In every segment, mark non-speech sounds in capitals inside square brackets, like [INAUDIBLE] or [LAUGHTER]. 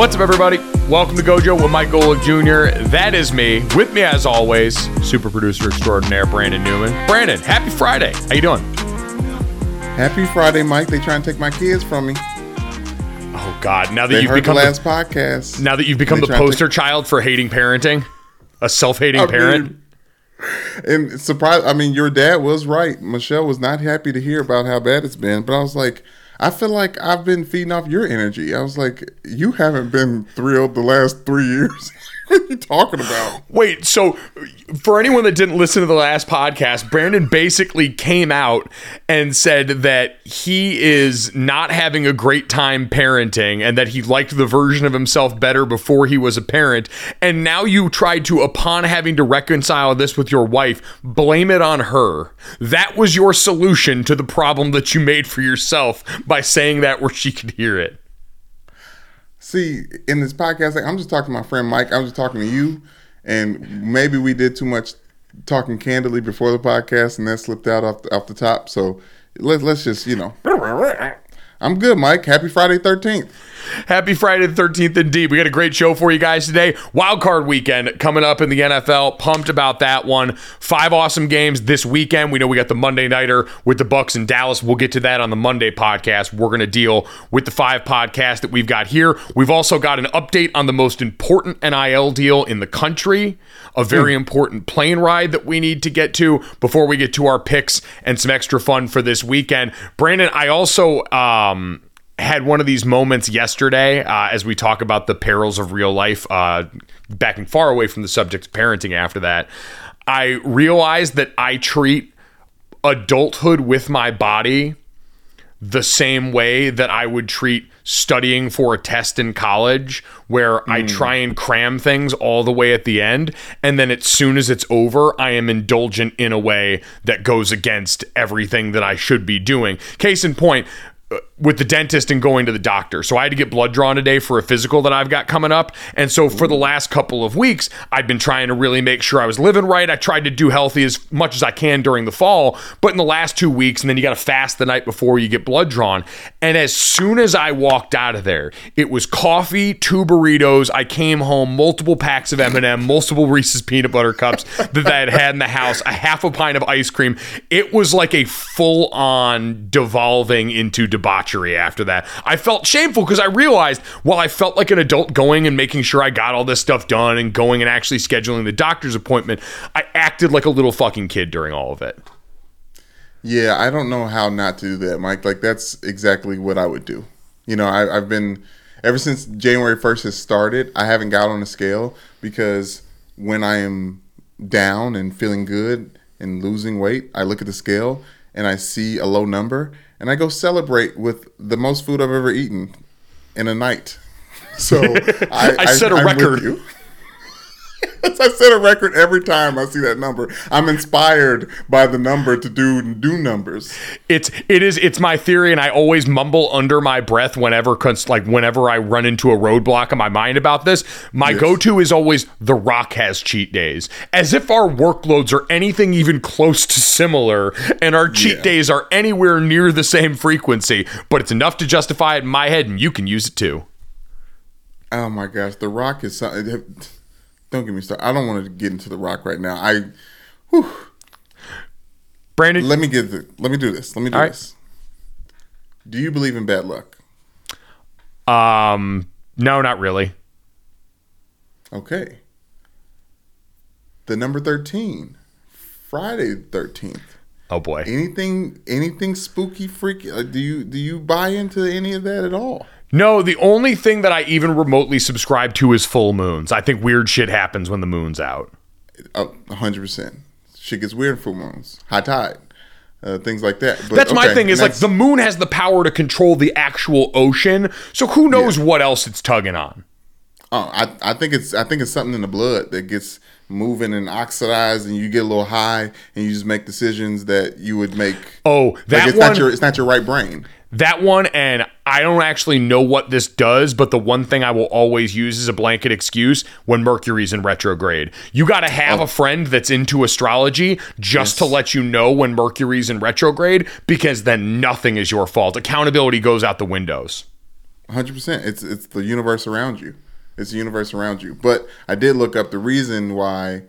What's up, everybody? Welcome to Gojo with Mike Golic Jr. That is me. With me, as always, super producer extraordinaire Brandon Newman. Brandon, happy Friday. How you doing? Happy Friday, Mike. They trying to take my kids from me. Oh God! Now that They you've heard the become last the, podcast. now that you've become the poster take- child for hating parenting, a self-hating I parent. mean, and surprise, I mean, your dad was right. Michelle was not happy to hear about how bad it's been, but I was like, I feel like I've been feeding off your energy. I was like, you haven't been thrilled the last three years. [LAUGHS] are you talking about? Wait, so for anyone that didn't listen to the last podcast, Brandon basically came out and said that he is not having a great time parenting and that he liked the version of himself better before he was a parent. And now you tried to, upon having to reconcile this with your wife, blame it on her. That was your solution to the problem that you made for yourself by saying that where she could hear it. See, in this podcast, like, I'm just talking to my friend Mike. I'm just talking to you, and maybe we did too much talking candidly before the podcast, and that slipped out off the, off the top. So let, let's just, you know, I'm good, Mike. Happy Friday, 13th. Happy Friday the 13th indeed. We got a great show for you guys today. Wild card weekend coming up in the NFL. Pumped about that one. Five awesome games this weekend. We know we got the Monday nighter with the Bucs in Dallas. We'll get to that on the Monday podcast. We're going to deal with the five podcasts that we've got here. We've also got an update on the most important NIL deal in the country, a very hmm. important plane ride that we need to get to before we get to our picks and some extra fun for this weekend. Brandon, I also uh, um had one of these moments yesterday uh, as we talk about the perils of real life, uh, backing far away from the subject of parenting after that. I realized that I treat adulthood with my body the same way that I would treat studying for a test in college, where I try and cram things all the way at the end. And then as soon as it's over, I am indulgent in a way that goes against everything that I should be doing. Case in point, uh, with the dentist and going to the doctor. So I had to get blood drawn today for a physical that I've got coming up. And so for the last couple of weeks, I've been trying to really make sure I was living right. I tried to do healthy as much as I can during the fall, but in the last 2 weeks and then you got to fast the night before you get blood drawn. And as soon as I walked out of there, it was coffee, two burritos. I came home multiple packs of M&M, multiple Reese's peanut butter cups [LAUGHS] that I had had in the house, a half a pint of ice cream. It was like a full on devolving into debauchery after that. I felt shameful because I realized while I felt like an adult going and making sure I got all this stuff done and going and actually scheduling the doctor's appointment, I acted like a little fucking kid during all of it. Yeah, I don't know how not to do that, Mike. Like that's exactly what I would do. You know, I, I've been ever since January first has started. I haven't got on the scale because when I am down and feeling good and losing weight, I look at the scale and I see a low number, and I go celebrate with the most food I've ever eaten in a night. [LAUGHS] So [LAUGHS] I, I set a record. I set a record every time I see that number. I'm inspired by the number to do do numbers. It's it is it's my theory, and I always mumble under my breath whenever like whenever I run into a roadblock in my mind about this. My Yes. go-to is always The Rock has cheat days, as if our workloads are anything even close to similar, and our cheat Yeah. days are anywhere near the same frequency. But it's enough to justify it in my head, and you can use it too. Oh my gosh, The Rock is something. Don't get me started. I don't want to get into The Rock right now. I whew. Brandon, let me get the, let me do this. Let me do right. this. Do you believe in bad luck? um, no, not really. Okay. The number thirteen, Friday the thirteenth. Oh boy. Anything anything spooky, freaky? Uh, do you do you buy into any of that at all? No, the only thing that I even remotely subscribe to is full moons. I think weird shit happens when the moon's out. hundred percent. Shit gets weird full moons. High tide. uh, things like that. But, That's my thing is like the moon has the power to control the actual ocean. So who knows what else it's tugging on? Oh, I, I think it's I think it's something in the blood that gets moving and oxidized, and you get a little high, and you just make decisions that you would make. Oh, like that it's one not your it's not your right brain. That one, and I don't actually know what this does, but the one thing I will always use as a blanket excuse when Mercury's in retrograde. You got to have oh. a friend that's into astrology just to let you know when Mercury's in retrograde, because then nothing is your fault. Accountability goes out the windows. hundred percent. It's it's the universe around you. It's the universe around you. But I did look up the reason why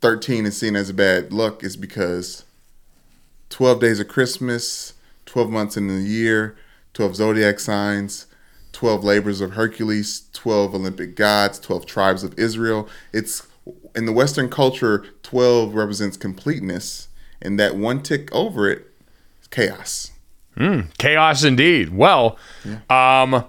thirteen is seen as bad luck is because twelve days of Christmas, twelve months in the year, twelve zodiac signs, twelve labors of Hercules, twelve Olympic gods, twelve tribes of Israel. It's in the Western culture, twelve represents completeness, and that one tick over it is chaos. Chaos indeed. Well, um,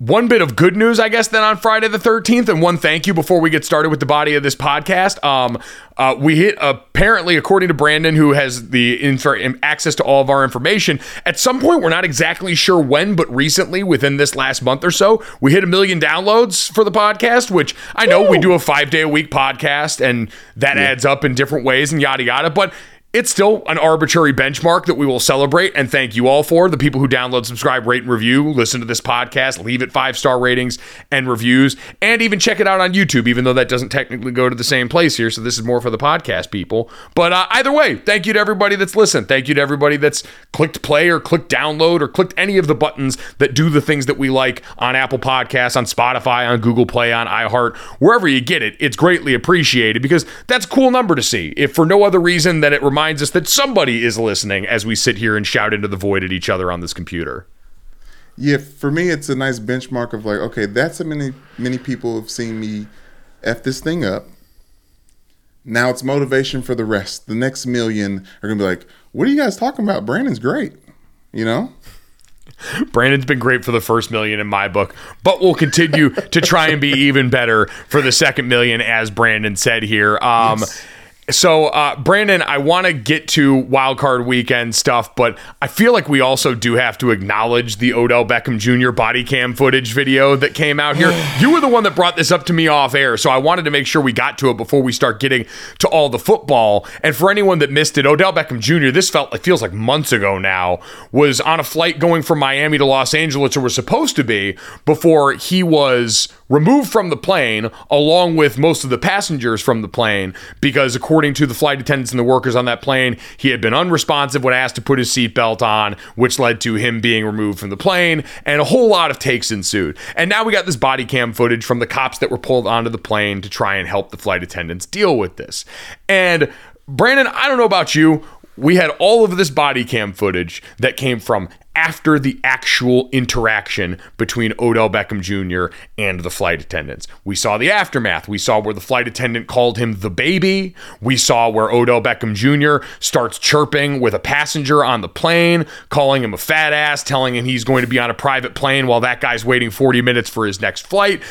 one bit of good news, I guess, then on Friday the 13th, and one thank you before we get started with the body of this podcast. Um, uh, we hit, apparently, according to Brandon, who has the inf- access to all of our information, at some point, we're not exactly sure when, but recently, within this last month or so, we hit a million downloads for the podcast, which I know we do a five day a week podcast, and that adds up in different ways and yada yada. But it's still an arbitrary benchmark that we will celebrate and thank you all for. The people who download, subscribe, rate, and review, listen to this podcast, leave it five star ratings and reviews, and even check it out on YouTube, even though that doesn't technically go to the same place here. So this is more for the podcast people. But uh, either way, thank you to everybody that's listened. Thank you to everybody that's clicked play or clicked download or clicked any of the buttons that do the things that we like on Apple Podcasts, on Spotify, on Google Play, on iHeart, wherever you get it. It's greatly appreciated because that's a cool number to see. If for no other reason than it reminds us that somebody is listening as we sit here and shout into the void at each other on this computer. Yeah, for me, it's a nice benchmark of like, okay, that's how many many people have seen me f this thing up. Now it's motivation for the rest. The next million are gonna be like, "What are you guys talking about? Brandon's great," you know. [LAUGHS] Brandon's been great for the first million in my book, but we'll continue to try and be [LAUGHS] even better for the second million, as Brandon said here. Um, So, uh, Brandon, I want to get to wild card weekend stuff, but I feel like we also do have to acknowledge the Odell Beckham Jr. body cam footage video that came out here. [SIGHS] you were the one that brought this up to me off air, so I wanted to make sure we got to it before we start getting to all the football. And for anyone that missed it, Odell Beckham Jr. This felt it feels like months ago now was on a flight going from Miami to Los Angeles, or was supposed to be before he was removed from the plane along with most of the passengers from the plane because according to the flight attendants and the workers on that plane he had been unresponsive when asked to put his seatbelt on which led to him being removed from the plane and a whole lot of takes ensued. And now we got this body cam footage from the cops that were pulled onto the plane to try and help the flight attendants deal with this. And brandon i don't know about you. We had all of this body cam footage that came from after the actual interaction between Odell Beckham Jr. and the flight attendants. We saw the aftermath. We saw where the flight attendant called him the baby. We saw where Odell Beckham Jr. starts chirping with a passenger on the plane, calling him a fat ass, telling him he's going to be on a private plane while that guy's waiting 40 minutes for his next flight.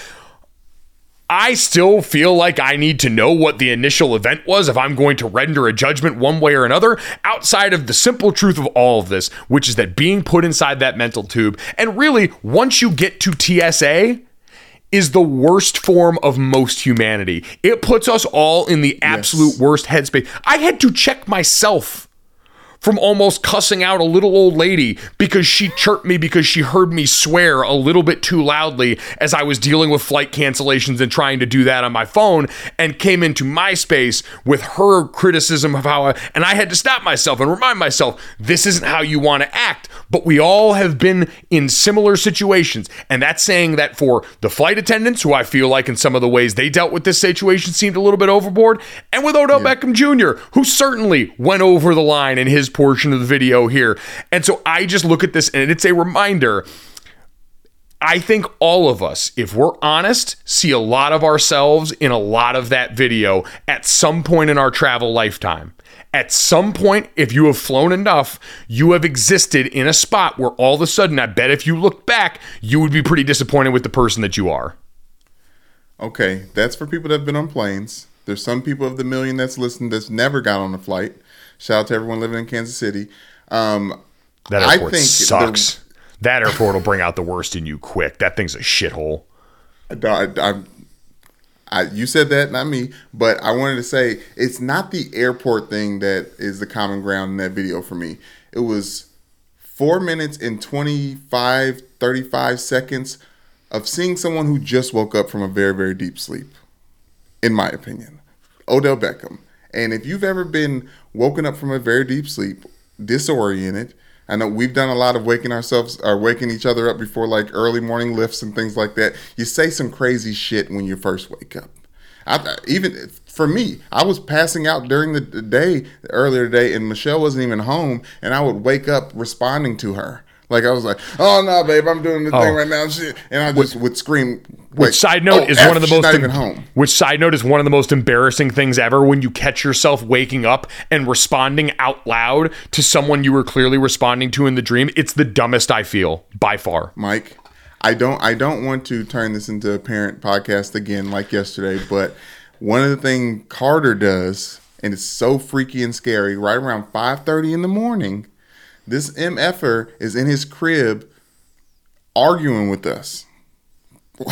I still feel like I need to know what the initial event was if I'm going to render a judgment one way or another, outside of the simple truth of all of this, which is that being put inside that mental tube, and really, once you get to TSA, is the worst form of most humanity. It puts us all in the absolute worst headspace. I had to check myself from almost cussing out a little old lady because she chirped me because she heard me swear a little bit too loudly as I was dealing with flight cancellations and trying to do that on my phone and came into my space with her criticism of how I, and I had to stop myself and remind myself this isn't how you want to act but we all have been in similar situations and that's saying that for the flight attendants who I feel like in some of the ways they dealt with this situation seemed a little bit overboard and with Odell Beckham Jr. who certainly went over the line in his portion of the video here. And so I just look at this and it's a reminder. I think all of us, if we're honest, see a lot of ourselves in a lot of that video at some point in our travel lifetime. At some point, if you have flown enough, you have existed in a spot where all of a sudden, I bet if you look back, you would be pretty disappointed with the person that you are. Okay, that's for people that have been on planes. There's some people of the million that's listened that's never got on a flight. Shout out to everyone living in Kansas City. Um, That I airport think the- sucks. that airport will bring out the worst in you quick. That thing's a shithole. I, I, I, you said that, not me. But I wanted to say it's not the airport thing that is the common ground in that video for me. It was four minutes and 25, 35 seconds of seeing someone who just woke up from a very, very deep sleep, in my opinion. Odell Beckham. And if you've ever been woken up from a very deep sleep, disoriented, I know we've done a lot of waking ourselves or waking each other up before like early morning lifts and things like that. You say some crazy shit when you first wake up. I, even for me, I was passing out during the the day earlier today, and Michelle wasn't even home, and I would wake up responding to her. Like I was like, "Oh no, babe, I'm doing the Oh. thing right now," shit, and I just would scream. Which side note oh, is F, one of the most not even home. Which side note is one of the most embarrassing things ever when you catch yourself waking up and responding out loud to someone you were clearly responding to in the dream. It's the dumbest I feel by far. Mike. I don't I don't want to turn this into a parent podcast again like yesterday, but one of the things Carter does, and it's so freaky and scary, right around 5:30 in the morning, this MFer is in his crib arguing with us. [LAUGHS]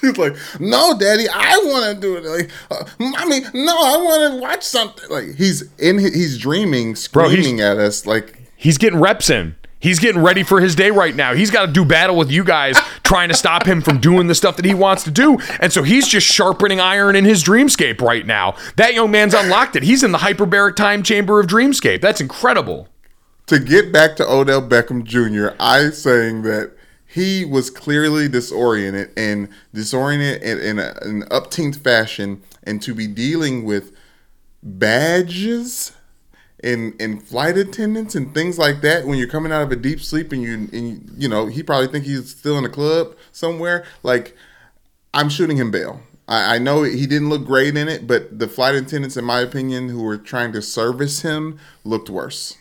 He's like, "No, Daddy, I want to do it." Like, uh, "Mommy, no, I want to watch something." Like he's in, his, he's dreaming, Bro, screaming at us, like He's getting reps in. He's getting ready for his day right now. He's got to do battle with you guys [LAUGHS] trying to stop him from doing the stuff that he wants to do. And so he's just sharpening iron in his dreamscape right now. That young man's unlocked it. He's in the hyperbaric time chamber of dreamscape. That's incredible. To get back to Odell Beckham Jr., I saying that he was clearly disoriented and disoriented in, in a, an upteenth fashion, and to be dealing with badges and and flight attendants and things like that when you're coming out of a deep sleep and you and you, know he probably think he's still in a club somewhere like I'm shooting him bail. I know he didn't look great in it, but the flight attendants, in my opinion, who were trying to service him, looked worse.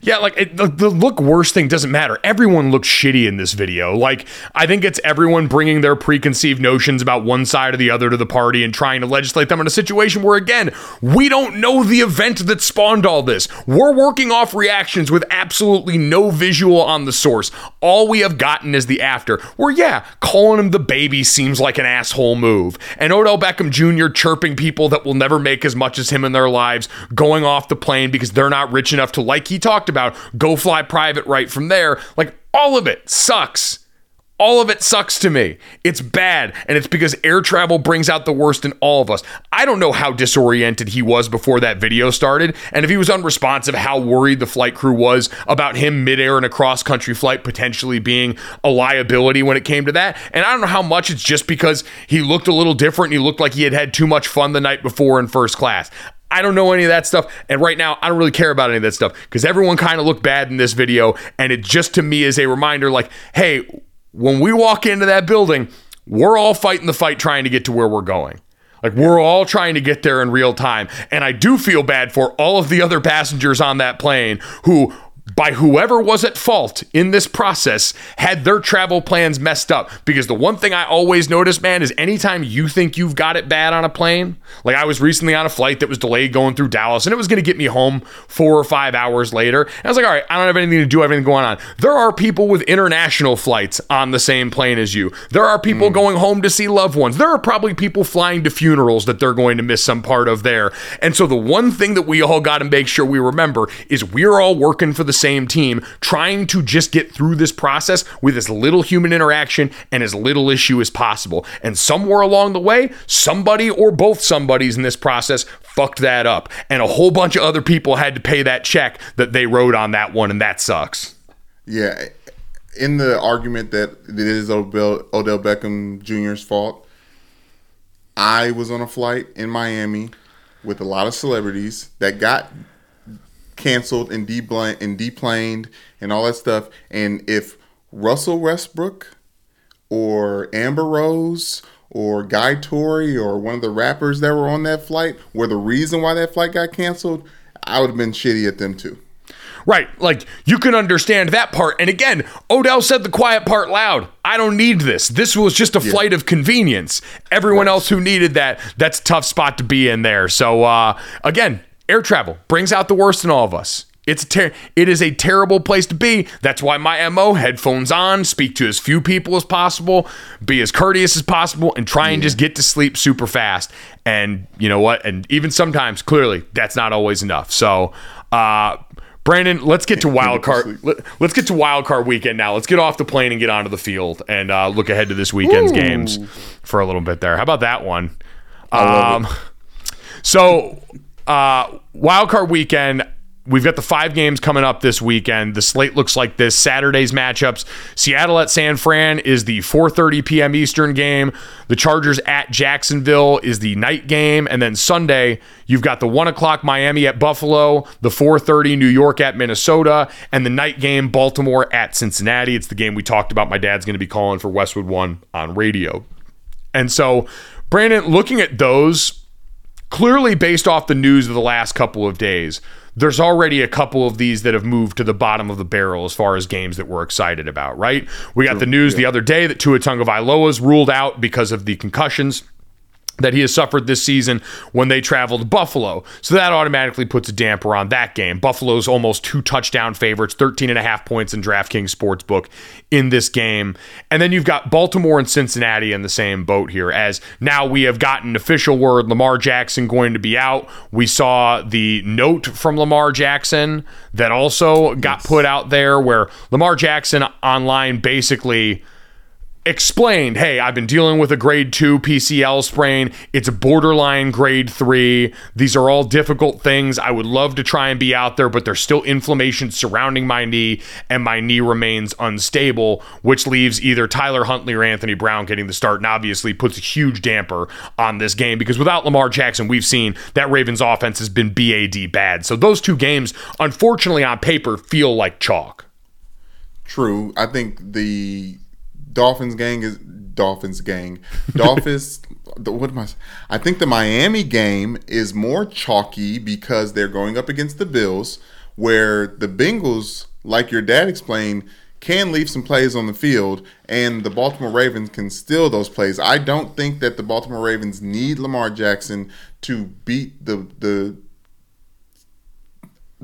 Yeah, like it, the, the look worse thing doesn't matter. Everyone looks shitty in this video. Like, I think it's everyone bringing their preconceived notions about one side or the other to the party and trying to legislate them in a situation where, again, we don't know the event that spawned all this. We're working off reactions with absolutely no visual on the source. All we have gotten is the after, where, yeah, calling him the baby seems like an asshole move. And Odell Beckham Jr. chirping people that will never make as much as him in their lives, going off the plane because they're not rich enough to, like he talked about, go fly private right from there. Like, all of it sucks. All of it sucks to me. It's bad, and it's because air travel brings out the worst in all of us. I don't know how disoriented he was before that video started, and if he was unresponsive, how worried the flight crew was about him midair in a cross country flight potentially being a liability when it came to that. And I don't know how much it's just because he looked a little different he looked like he had had too much fun the night before in first class. I don't know any of that stuff. And right now, I don't really care about any of that stuff because everyone kind of looked bad in this video. And it just to me is a reminder like, hey, when we walk into that building, we're all fighting the fight trying to get to where we're going. Like we're all trying to get there in real time. And I do feel bad for all of the other passengers on that plane who by whoever was at fault in this process had their travel plans messed up. Because the one thing I always notice man is anytime you think you've got it bad on a plane like I was recently on a flight that was delayed going through Dallas and it was going to get me home 4 or 5 hours later. And I was like all right I don't have anything to do I have anything going on. There are people with international flights on the same plane as you. There are people hmm. going home to see loved ones. There are probably people flying to funerals that they're going to miss some part of there. And so the one thing that we all got to make sure we remember is we're all working for the same team, trying to just get through this process with as little human interaction and as little issue as possible. And somewhere along the way, somebody or both somebodies in this process fucked that up. And a whole bunch of other people had to pay that check that they wrote on that one, and that sucks. Yeah, in the argument that it is Odell, Odell Beckham Jr.'s fault, I was on a flight in Miami with a lot of celebrities that got canceled and deplaned and deplaned and all that stuff. And if Russell Westbrook or Amber Rose or Guy Tori or one of the rappers that were on that flight were the reason why that flight got canceled, I would have been shitty at them too. Right. Like you can understand that part. And again, Odell said the quiet part loud. I don't need this. This was just a flight of convenience. Everyone else who needed that, that's a tough spot to be in there. So uh again, air travel brings out the worst in all of us. It's a ter- it is a terrible place to be. That's why my MO headphones on, speak to as few people as possible, be as courteous as possible and try and just get to sleep super fast. And you know what? And even sometimes clearly that's not always enough. So, uh Brandon, let's get to wild card. Let, us get to wild card weekend now. Let's get off the plane and get onto the field and uh, look ahead to this weekend's games for a little bit there. How about that one? Um, so, uh, wild card weekend. We've got the five games coming up this weekend. The slate looks like this. Saturday's matchups: Seattle at San Fran is the 4:30 p.m. Eastern game. The Chargers at Jacksonville is the night game, and then Sunday you've got the one o'clock Miami at Buffalo, the 4:30 New York at Minnesota, and the night game Baltimore at Cincinnati. It's the game we talked about. My dad's going to be calling for Westwood One on radio, and so Brandon, looking at those clearly based off the news of the last couple of days, there's already a couple of these that have moved to the bottom of the barrel as far as games that we're excited about, right? We got the news the other day that Tua Tagovailoa's ruled out because of the concussions that he has suffered this season when they traveled to Buffalo. So that automatically puts a damper on that game. Buffalo's almost two touchdown favorites, 13 and a half points in DraftKings Sportsbook in this game. And then you've got Baltimore and Cincinnati in the same boat here as now we have gotten official word Lamar Jackson going to be out. We saw the note from Lamar Jackson that also got put out there where Lamar Jackson online basically explained, hey, I've been dealing with a grade two PCL sprain. It's a borderline grade three. These are all difficult things. I would love to try and be out there, but there's still inflammation surrounding my knee, and my knee remains unstable, which leaves either Tyler Huntley or Anthony Brown getting the start, and obviously puts a huge damper on this game because without Lamar Jackson, we've seen that Ravens offense has been BAD bad. So those two games, unfortunately, on paper, feel like chalk. True. I think the Dolphins gang is Dolphins gang. Dolphins. [LAUGHS] what am I? I think the Miami game is more chalky because they're going up against the Bills, where the Bengals, like your dad explained, can leave some plays on the field, and the Baltimore Ravens can steal those plays. I don't think that the Baltimore Ravens need Lamar Jackson to beat the the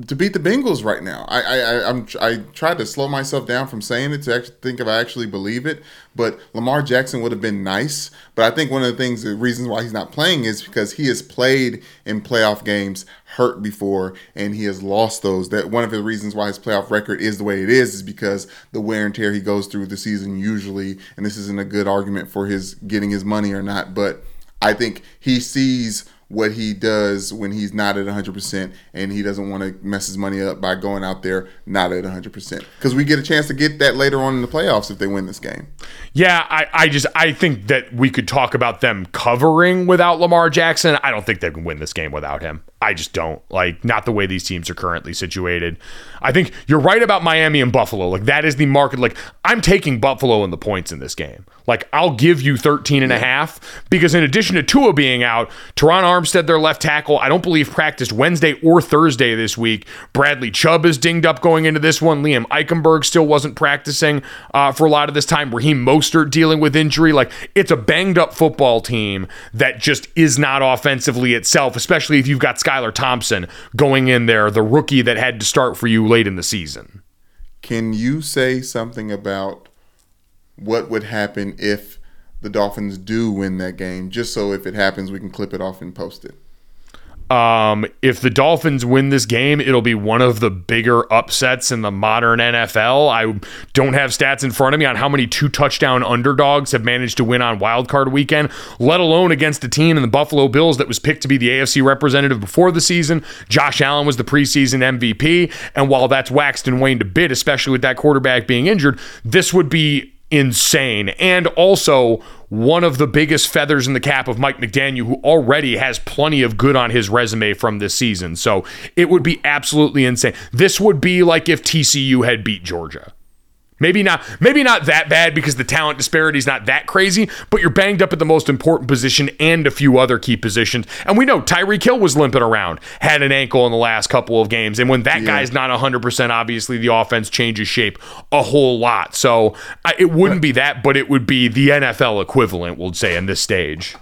to beat the Bengals right now. I I I'm, I tried to slow myself down from saying it to actually think if I actually believe it. But Lamar Jackson would have been nice. But I think one of the things, the reasons why he's not playing is because he has played in playoff games hurt before and he has lost those. That one of the reasons why his playoff record is the way it is is because the wear and tear he goes through the season usually. And this isn't a good argument for his getting his money or not, but I think he sees what he does when he's not at 100% and he doesn't want to mess his money up by going out there not at 100% because we get a chance to get that later on in the playoffs if they win this game Yeah, I, I just I think that we could talk about them covering without Lamar Jackson. I don't think they can win this game without him. I just don't. Like not the way these teams are currently situated. I think you're right about Miami and Buffalo. Like that is the market like I'm taking Buffalo and the points in this game. Like I'll give you 13 and a half because in addition to Tua being out, Terron Armstead their left tackle, I don't believe practiced Wednesday or Thursday this week. Bradley Chubb is dinged up going into this one. Liam Eichenberg still wasn't practicing uh, for a lot of this time. Raheem Mostert dealing with injury. Like it's a banged up football team that just is not offensively itself, especially if you've got Skylar Thompson going in there, the rookie that had to start for you late in the season. can you say something about what would happen if the dolphins do win that game just so if it happens we can clip it off and post it Um, if the Dolphins win this game, it'll be one of the bigger upsets in the modern NFL. I don't have stats in front of me on how many two touchdown underdogs have managed to win on wild card weekend, let alone against a team in the Buffalo Bills that was picked to be the AFC representative before the season. Josh Allen was the preseason MVP. And while that's waxed and waned a bit, especially with that quarterback being injured, this would be insane. And also one of the biggest feathers in the cap of Mike McDaniel, who already has plenty of good on his resume from this season. So it would be absolutely insane. This would be like if TCU had beat Georgia. Maybe not maybe not that bad because the talent disparity is not that crazy, but you're banged up at the most important position and a few other key positions. And we know Tyreek Hill was limping around, had an ankle in the last couple of games. And when that guy's not 100%, obviously the offense changes shape a whole lot. So I, it wouldn't be that, but it would be the NFL equivalent, we'll say, in this stage.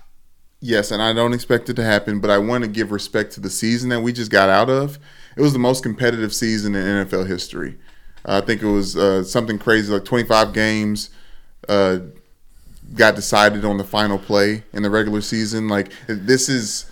Yes, and I don't expect it to happen, but I want to give respect to the season that we just got out of. It was the most competitive season in NFL history. I think it was uh, something crazy, like 25 games uh, got decided on the final play in the regular season. Like this has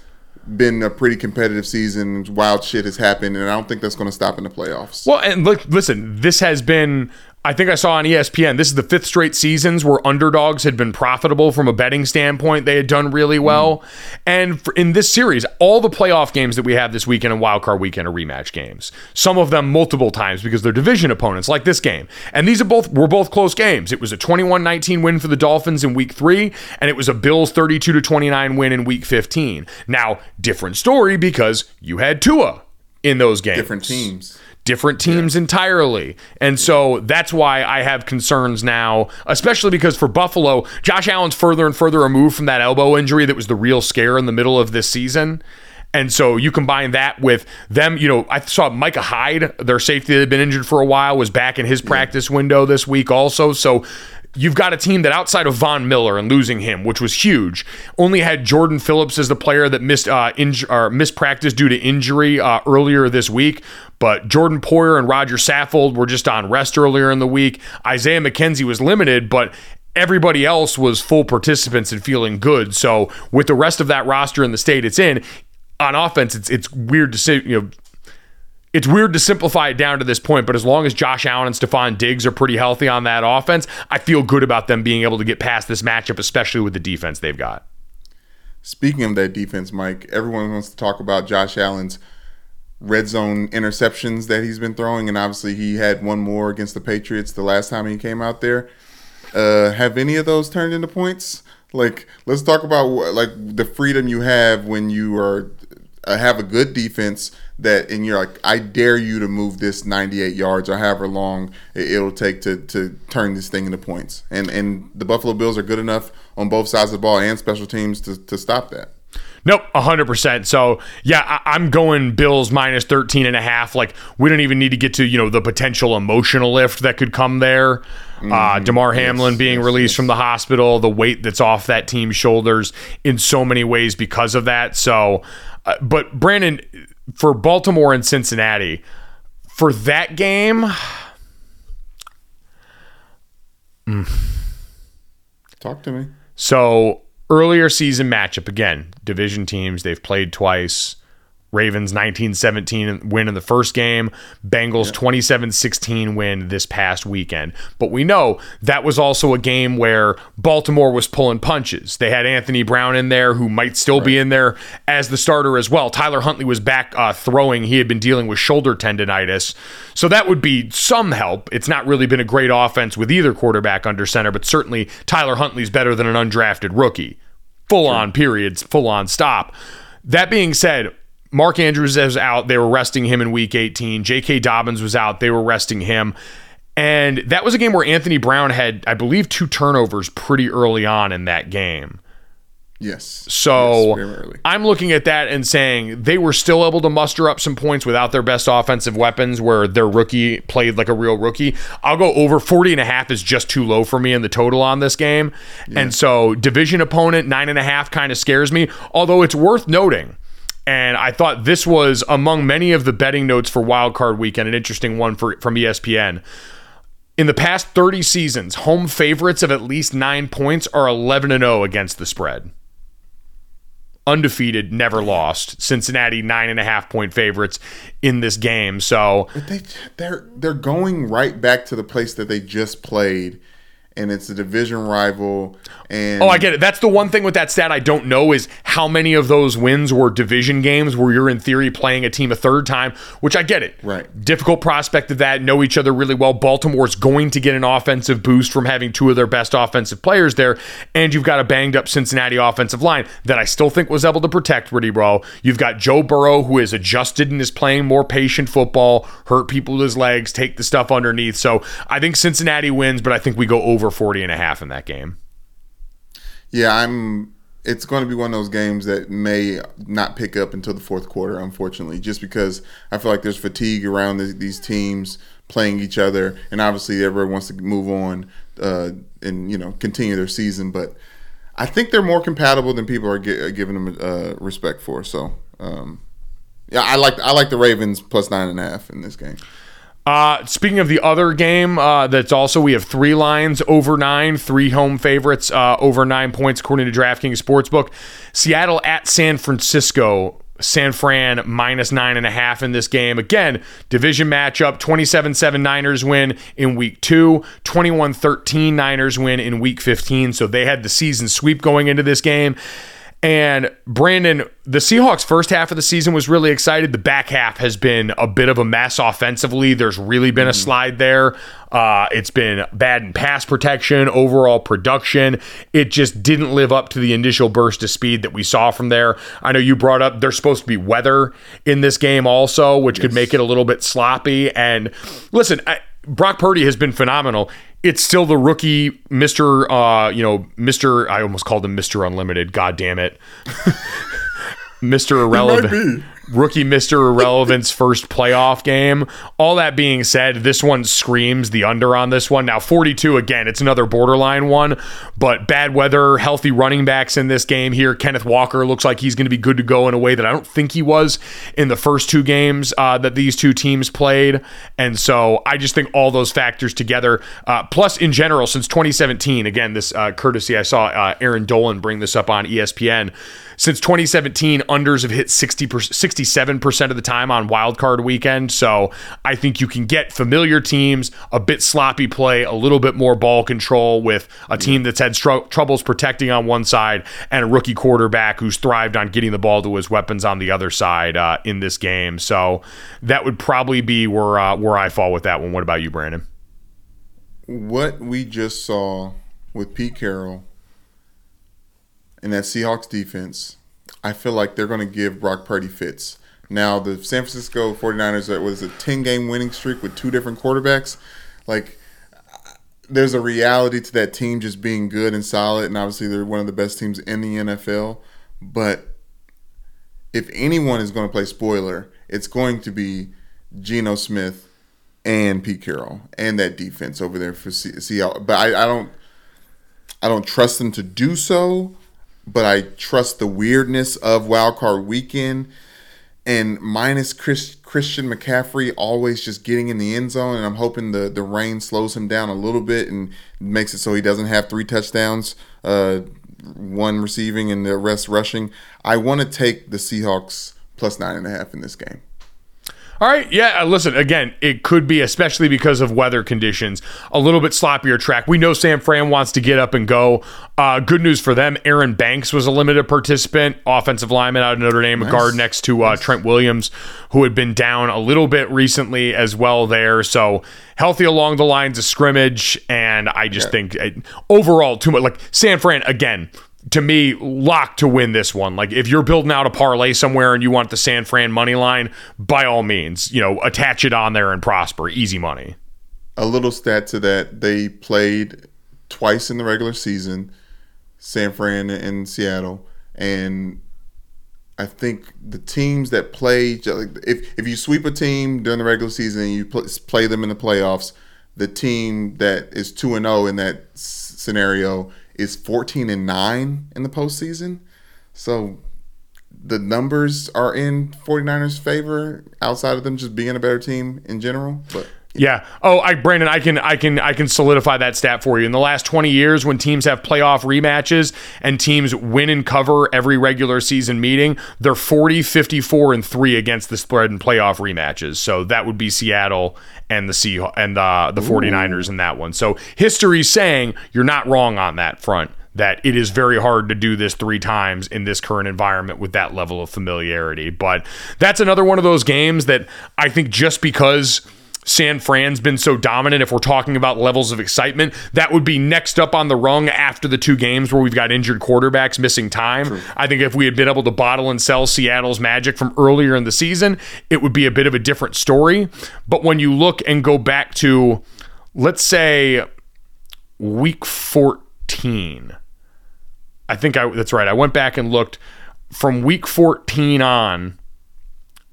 been a pretty competitive season. Wild shit has happened, and I don't think that's going to stop in the playoffs. Well, and look, listen, this has been. I think I saw on ESPN. This is the fifth straight seasons where underdogs had been profitable from a betting standpoint. They had done really well, and for, in this series, all the playoff games that we have this weekend and Wild Card Weekend are rematch games. Some of them multiple times because they're division opponents, like this game. And these are both were both close games. It was a 21-19 win for the Dolphins in Week Three, and it was a Bills 32 to 29 win in Week 15. Now, different story because you had Tua in those games Different teams. Different teams entirely. And so that's why I have concerns now, especially because for Buffalo, Josh Allen's further and further removed from that elbow injury that was the real scare in the middle of this season. And so you combine that with them, you know, I saw Micah Hyde, their safety that had been injured for a while, was back in his practice window this week also. So you've got a team that outside of Von Miller and losing him, which was huge, only had Jordan Phillips as the player that missed uh, inj- or missed practice due to injury uh, earlier this week. But Jordan Poyer and Roger Saffold were just on rest earlier in the week. Isaiah McKenzie was limited, but everybody else was full participants and feeling good. So with the rest of that roster in the state it's in, on offense, it's it's weird to say, you know, it's weird to simplify it down to this point, but as long as Josh Allen and Stefon Diggs are pretty healthy on that offense, I feel good about them being able to get past this matchup, especially with the defense they've got. Speaking of that defense, Mike, everyone wants to talk about Josh Allen's red zone interceptions that he's been throwing, and obviously he had one more against the Patriots the last time he came out there. Uh, have any of those turned into points? Like, let's talk about like the freedom you have when you are uh, have a good defense that, and you're like, I dare you to move this 98 yards or however long it- it'll take to to turn this thing into points. And and the Buffalo Bills are good enough on both sides of the ball and special teams to to stop that. Nope, 100%. So, yeah, I, I'm going Bills minus 13 and a half. Like, we don't even need to get to, you know, the potential emotional lift that could come there. Uh, Damar Hamlin being yes, released yes. from the hospital, the weight that's off that team's shoulders in so many ways because of that. So, uh, but Brandon, for Baltimore and Cincinnati, for that game, [SIGHS] Talk to me. So earlier season matchup again, division teams they've played twice. Ravens 1917 win in the first game, Bengals 27-16 win this past weekend. But we know that was also a game where Baltimore was pulling punches. They had Anthony Brown in there who might still be in there as the starter as well. Tyler Huntley was back uh, throwing. He had been dealing with shoulder tendonitis. So that would be some help. It's not really been a great offense with either quarterback under center, but certainly Tyler Huntley's better than an undrafted rookie. Full on periods, full on stop. That being said, Mark Andrews is out. They were resting him in week 18. J.K. Dobbins was out. They were resting him. And that was a game where Anthony Brown had, I believe, two turnovers pretty early on in that game. Yes. So Yes. I'm looking at that and saying they were still able to muster up some points without their best offensive weapons where their rookie played like a real rookie. I'll go over 40 and a half is just too low for me in the total on this game. And so division opponent, nine and a half kind of scares me. Although it's worth noting. And I thought this was among many of the betting notes for Wild Card Weekend, an interesting one for from ESPN. In the past 30 seasons, home favorites of at least nine points are 11 and 0 against the spread undefeated, never lost. Cincinnati nine and a half point favorites in this game. So But they they're they're going right back to the place that they just played, and it's a division rival. And Oh, I get it. That's the one thing with that stat I don't know is how many of those wins were division games where you're in theory playing a team a third time, which I get it. Right. Difficult prospect of that, know each other really well. Baltimore's going to get an offensive boost from having two of their best offensive players there, and you've got a banged up Cincinnati offensive line that I still think was able to protect Woody Bro. You've got Joe Burrow who is adjusted and is playing more patient football, hurt people with his legs, take the stuff underneath. So I think Cincinnati wins, but I think we go over 40 and a half in that game. yeah, I'm. It's going to be one of those games that may not pick up until the fourth quarter, unfortunately, just because I feel like there's fatigue around these, these teams playing each other, and obviously everyone wants to move on uh, and you know continue their season. But I think they're more compatible than people are gi- giving them uh, respect for. So, um, yeah, I like I like the Ravens plus nine and a half in this game. Uh, speaking of the other game, uh, that's also we have three lines over nine, three home favorites uh, over nine points according to DraftKings Sportsbook. Seattle at San Francisco. San Fran minus nine and a half in this game. Again, division matchup 27 7 Niners win in week two, 21 13 Niners win in week 15. So they had the season sweep going into this game. And Brandon, the Seahawks' first half of the season was really excited. The back half has been a bit of a mess offensively. There's really been a slide there. Uh, it's been bad in pass protection, overall production. It just didn't live up to the initial burst of speed that we saw from there. I know you brought up there's supposed to be weather in this game also, which could make it a little bit sloppy. And listen, I, Brock Purdy has been phenomenal. It's still the rookie, Mister. Uh, you know, Mister. I almost called him Mister Unlimited. God damn it, [LAUGHS] Mister Irrelevant. Rookie Mr. Irrelevant's first playoff game. All that being said, this one screams the under on this one. Now, 42, again, it's another borderline one, but bad weather, healthy running backs in this game here. Kenneth Walker looks like he's going to be good to go in a way that I don't think he was in the first two games uh, that these two teams played. And so I just think all those factors together, uh, plus in general, since 2017, again, this uh, courtesy, I saw uh, Erin Dolan bring this up on ESPN. Since 2017, unders have hit 60 67% of the time on wild card weekend. So I think you can get familiar teams, a bit sloppy play, a little bit more ball control with a team that's had str- troubles protecting on one side and a rookie quarterback who's thrived on getting the ball to his weapons on the other side uh, in this game. So that would probably be where uh, where I fall with that one. What about you, Brandon? What we just saw with Pete Carroll and that Seahawks defense, I feel like they're going to give Brock Purdy fits. Now, the San Francisco 49ers, that was a 10 game winning streak with two different quarterbacks. Like, there's a reality to that team just being good and solid, and obviously they're one of the best teams in the NFL. But if anyone is going to play spoiler, it's going to be Geno Smith and Pete Carroll and that defense over there for Se- Seattle. But I, I don't, I don't trust them to do so. But I trust the weirdness of Wild Card Weekend and minus Chris, Christian McCaffrey always just getting in the end zone, and I'm hoping the the rain slows him down a little bit and makes it so he doesn't have three touchdowns, uh, one receiving and the rest rushing. I want to take the Seahawks plus nine and a half in this game. All right, yeah. uh, Listen, again, it could be, especially because of weather conditions, a little bit sloppier track. We know San Fran wants to get up and go. Uh, good news for them. Aaron Banks was a limited participant, offensive lineman out of Notre Dame, a guard next to uh, Trent Williams, who had been down a little bit recently as well. There, so healthy along the lines of scrimmage, and I just think uh, overall too much. Like San Fran again to me, locked to win this one. Like if you're building out a parlay somewhere and you want the San Fran money line, by all means, you know, attach it on there and prosper. Easy money. A little stat to that: they played twice in the regular season, San Fran and Seattle, and I think the teams that play, if if you sweep a team during the regular season and you play them in the playoffs, the team that is two and zero in that scenario is fourteen and nine in the postseason. So the numbers are in 49ers favor outside of them just being a better team in general, but Yeah. Oh, I Brandon, I can I can I can solidify that stat for you. In the last 20 years when teams have playoff rematches and teams win and cover every regular season meeting, they're 40, 54 and 3 against the spread in playoff rematches. So that would be Seattle and the Sea and uh, the 49ers in that one. So history's saying you're not wrong on that front. That it is very hard to do this three times in this current environment with that level of familiarity. But that's another one of those games that I think just because San Fran's been so dominant, if we're talking about levels of excitement, that would be next up on the rung after the two games where we've got injured quarterbacks missing time. I think if we had been able to bottle and sell Seattle's magic from earlier in the season, it would be a bit of a different story. But when you look and go back to, let's say, week 14, I think I that's right. I went back and looked from week 14 on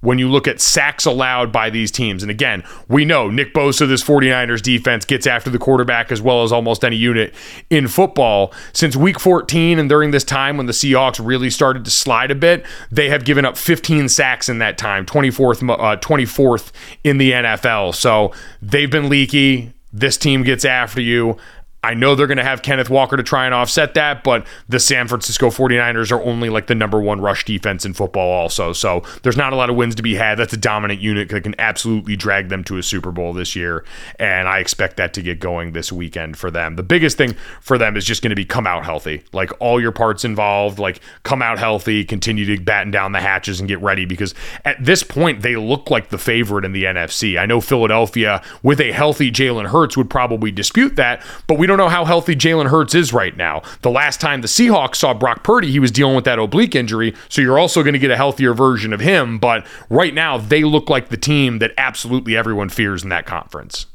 when you look at sacks allowed by these teams. And again, we know Nick Bosa, this 49ers defense, gets after the quarterback as well as almost any unit in football. Since week 14 and during this time when the Seahawks really started to slide a bit, they have given up 15 sacks in that time, 24th, uh, 24th in the NFL. So they've been leaky. This team gets after you. I know they're going to have Kenneth Walker to try and offset that, but the San Francisco 49ers are only like the number one rush defense in football, also. So there's not a lot of wins to be had. That's a dominant unit that can absolutely drag them to a Super Bowl this year. And I expect that to get going this weekend for them. The biggest thing for them is just going to be come out healthy. Like all your parts involved, like come out healthy, continue to batten down the hatches and get ready because at this point, they look like the favorite in the NFC. I know Philadelphia, with a healthy Jalen Hurts, would probably dispute that, but we don't know how healthy Jalen Hurts is right now. The last time the Seahawks saw Brock Purdy, he was dealing with that oblique injury, so you're also going to get a healthier version of him. But right now, they look like the team that absolutely everyone fears in that conference.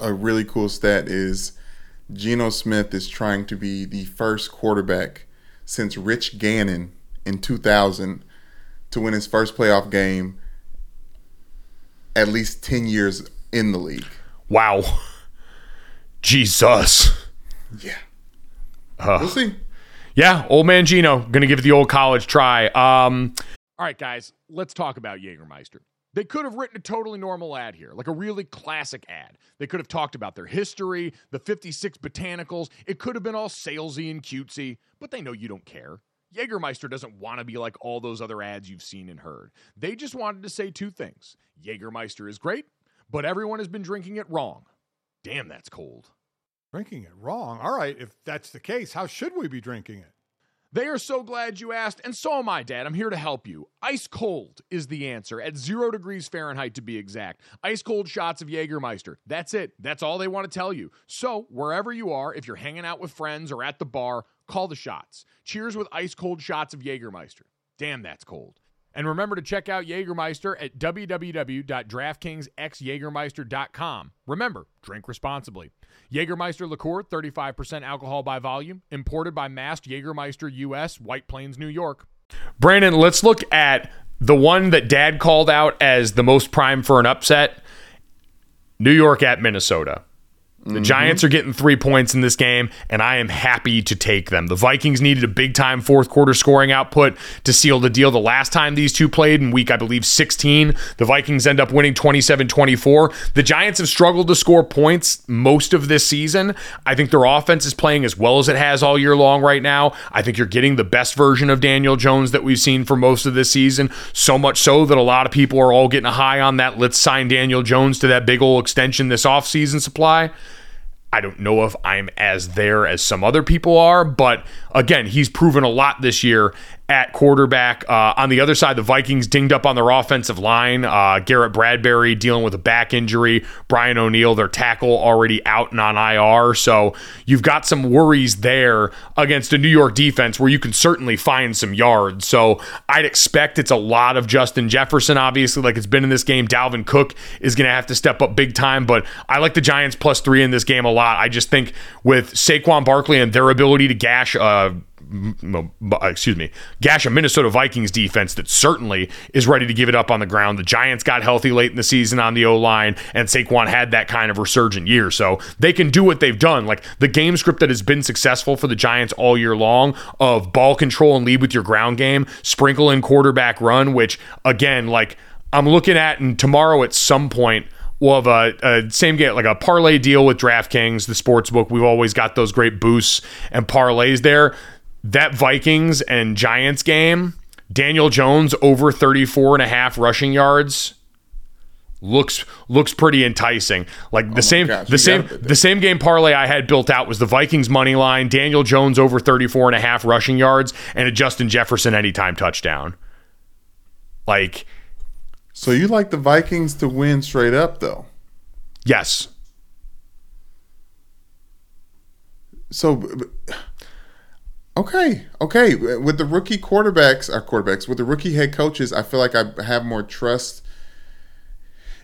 a really cool stat is Geno Smith is trying to be the first quarterback since Rich Gannon in 2000 to win his first playoff game at least 10 years in the league. Wow. [LAUGHS] Jesus. Yeah. we'll see. Yeah, old man Geno, gonna give it the old college try. Um, all right, guys, let's talk about Jägermeister. They could have written a totally normal ad here, like a really classic ad. They could have talked about their history, the 56 botanicals. It could have been all salesy and cutesy, but they know you don't care. Jägermeister doesn't want to be like all those other ads you've seen and heard. They just wanted to say two things Jägermeister is great, but everyone has been drinking it wrong. Damn, that's cold. Drinking it wrong. All right, if that's the case, how should we be drinking it? They are so glad you asked, and so am I, Dad. I'm here to help you. Ice cold is the answer, at zero degrees Fahrenheit to be exact. Ice cold shots of Jägermeister. That's it. That's all they want to tell you. So, wherever you are, if you're hanging out with friends or at the bar, call the shots. Cheers with ice cold shots of Jägermeister. Damn, that's cold. And remember to check out Jägermeister at www.draftkingsxjagermeister.com. Remember, drink responsibly. Jägermeister liqueur, 35% alcohol by volume, imported by Mast Jägermeister US, White Plains, New York. Brandon, let's look at the one that Dad called out as the most prime for an upset New York at Minnesota. The mm-hmm. Giants are getting three points in this game, and I am happy to take them. The Vikings needed a big time fourth quarter scoring output to seal the deal the last time these two played in week, I believe, 16. The Vikings end up winning 27 24. The Giants have struggled to score points most of this season. I think their offense is playing as well as it has all year long right now. I think you're getting the best version of Daniel Jones that we've seen for most of this season. So much so that a lot of people are all getting high on that. Let's sign Daniel Jones to that big old extension this offseason supply. I don't know if I'm as there as some other people are, but again, he's proven a lot this year at quarterback. Uh, on the other side, the Vikings dinged up on their offensive line. Uh, Garrett Bradbury dealing with a back injury. Brian O'Neill, their tackle, already out and on IR. So you've got some worries there against a New York defense where you can certainly find some yards. So I'd expect it's a lot of Justin Jefferson, obviously, like it's been in this game. Dalvin Cook is going to have to step up big time, but I like the Giants plus three in this game a lot. I just think with Saquon Barkley and their ability to gash, uh, Uh, m- m- uh, excuse me, gash a Minnesota Vikings defense that certainly is ready to give it up on the ground. The Giants got healthy late in the season on the O line, and Saquon had that kind of resurgent year. So they can do what they've done. Like the game script that has been successful for the Giants all year long of ball control and lead with your ground game, sprinkle in quarterback run, which again, like I'm looking at, and tomorrow at some point, we'll have a, a same game like a parlay deal with DraftKings, the sports book. We've always got those great boosts and parlays there. That Vikings and Giants game, Daniel Jones over 34 and a half rushing yards looks looks pretty enticing. Like the same gosh, the same the same game parlay I had built out was the Vikings money line, Daniel Jones over 34 and a half rushing yards and a Justin Jefferson anytime touchdown. Like So you like the Vikings to win straight up, though? yes. So, okay, okay. With the rookie quarterbacks, our quarterbacks, with the rookie head coaches, I feel like I have more trust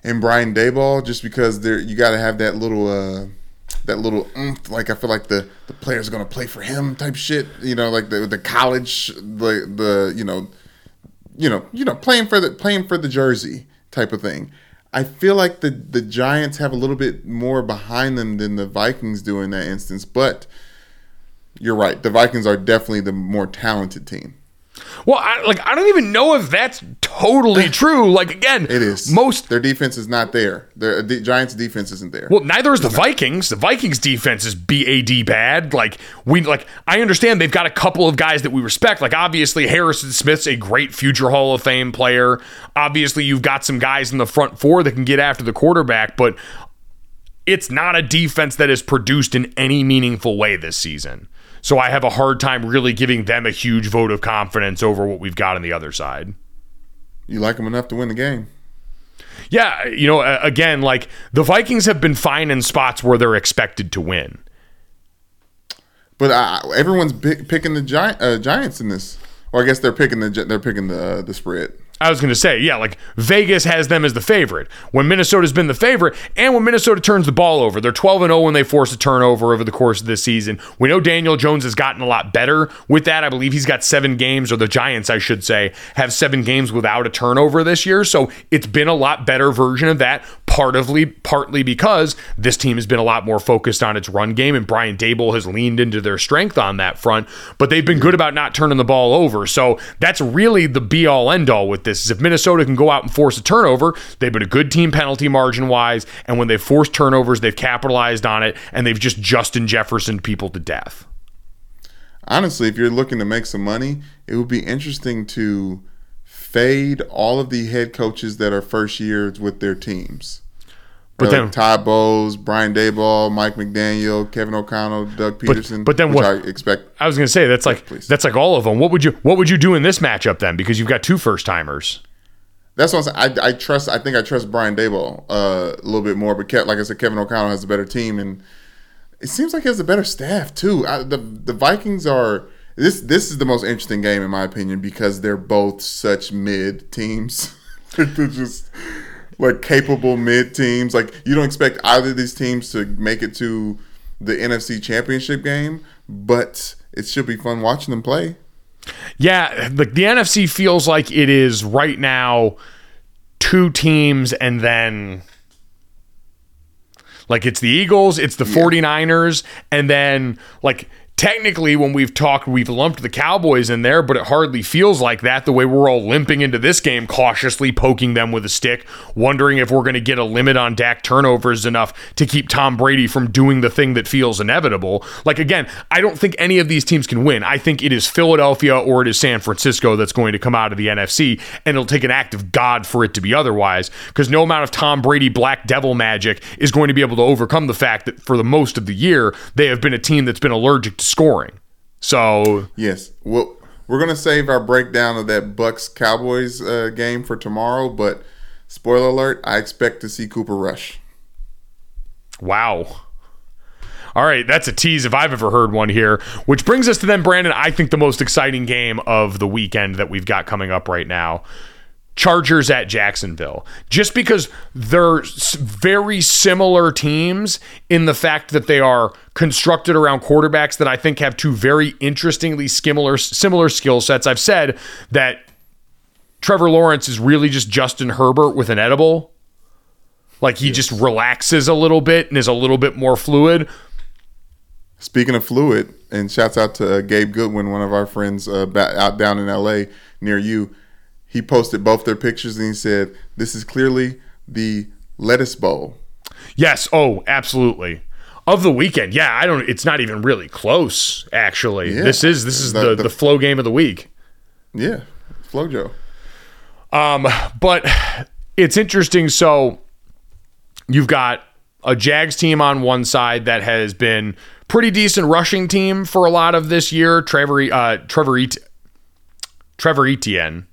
in Brian Daboll just because there you got to have that little, uh, that little, oomph, like I feel like the the players are gonna play for him type shit. You know, like the the college, the the you know. You know, you know, playing for the playing for the jersey type of thing. I feel like the the Giants have a little bit more behind them than the Vikings do in that instance, but you're right. The Vikings are definitely the more talented team. Well, I, like I don't even know if that's totally [LAUGHS] true. Like again, It is most their defense is not there. Their the Giants' defense isn't there. Well, neither is the Vikings. The Vikings defense is bad bad. Like we like I understand they've got a couple of guys that we respect. Like obviously Harrison Smith's a great future Hall of Fame player. Obviously you've got some guys in the front four that can get after the quarterback, but it's not a defense that is produced in any meaningful way this season. So I have a hard time really giving them a huge vote of confidence over what we've got on the other side. you like them enough to win the game. Yeah, you know, again, like the Vikings have been fine in spots where they're expected to win. But uh, everyone's pick, picking the Gi- uh, Giants in this, or I guess they're picking the they're picking the uh, the spread. I was going to say, yeah, like Vegas has them as the favorite. When Minnesota's been the favorite, and when Minnesota turns the ball over, they're 12 and 0 when they force a turnover over the course of this season. We know Daniel Jones has gotten a lot better with that. I believe he's got seven games, or the Giants, I should say, have seven games without a turnover this year. So it's been a lot better version of that. Partly, partly because this team has been a lot more focused on its run game, and Brian Daboll has leaned into their strength on that front. But they've been good about not turning the ball over. So that's really the be all end all with this. Is if Minnesota can go out and force a turnover, they've been a good team penalty margin wise, and when they've forced turnovers, they've capitalized on it, and they've just Justin Jefferson people to death. Honestly, if you're looking to make some money, it would be interesting to fade all of the head coaches that are first years with their teams. But then- Todd Bowles, Brian Daboll, Mike McDaniel, Kevin O'Connell, Doug Pederson. but then which what- I expect. I was going to say that's like please. that's like all of them. What would you what would you do in this matchup then? Because you've got two first timers. That's what I'm saying. I, I trust. I think I trust Brian Daboll uh, a little bit more. But Kev, like I said, Kevin O'Connell has a better team, and it seems like he has a better staff too. I, the The Vikings are this. This is the most interesting game in my opinion because they're both such mid teams. [LAUGHS] they're just like capable mid teams. Like you don't expect either of these teams to make it to the NFC Championship game, but it should be fun watching them play. Yeah, the, the NFC feels like it is right now two teams and then like it's the Eagles, it's the 49ers, and then like technically when we've talked we've lumped the Cowboys in there, but it hardly feels like that the way we're all limping into this game cautiously poking them with a stick, wondering if we're going to get a limit on Dak turnovers enough to keep Tom Brady from doing the thing that feels inevitable. Like again, I don't think any of these teams can win. I think it is Philadelphia or it is San Francisco that's going to come out of the NFC and it'll take an act of God for it to be otherwise because no amount of Tom Brady black devil magic is going to be able to overcome the fact that for the most of the year they have been a team that's been allergic to scoring. So Yes. Well, we're gonna save our breakdown of that Bucs Cowboys uh, game for tomorrow. But spoiler alert: I expect to see Cooper Rush. Wow. All right, that's a tease if I've ever heard one here. Which brings us to then, Brandon, I think the most exciting game of the weekend that we've got coming up right now. Chargers at Jacksonville. Just because they're very similar teams in the fact that they are constructed around quarterbacks that I think have two very interestingly similar similar skill sets. I've said that Trevor Lawrence is really just Justin Herbert with an edible. Like he just relaxes a little bit and is a little bit more fluid. Speaking of fluid, and shouts out to uh, Gabe Goodwin, one of our friends uh, out down in L.A. near you. He posted both their pictures and he said, "This is clearly the lettuce bowl." Yes. Oh, absolutely. Of the weekend. Yeah, I don't it's not even really close, actually. Yeah. This is this is The- the, the- the flow game of the week. Yeah, FloJo. Um, but it's interesting. So you've got a Jags team on one side that has been pretty decent rushing team for a lot of this year. Trevor, uh, Trevor, Et- Trevor Etienne.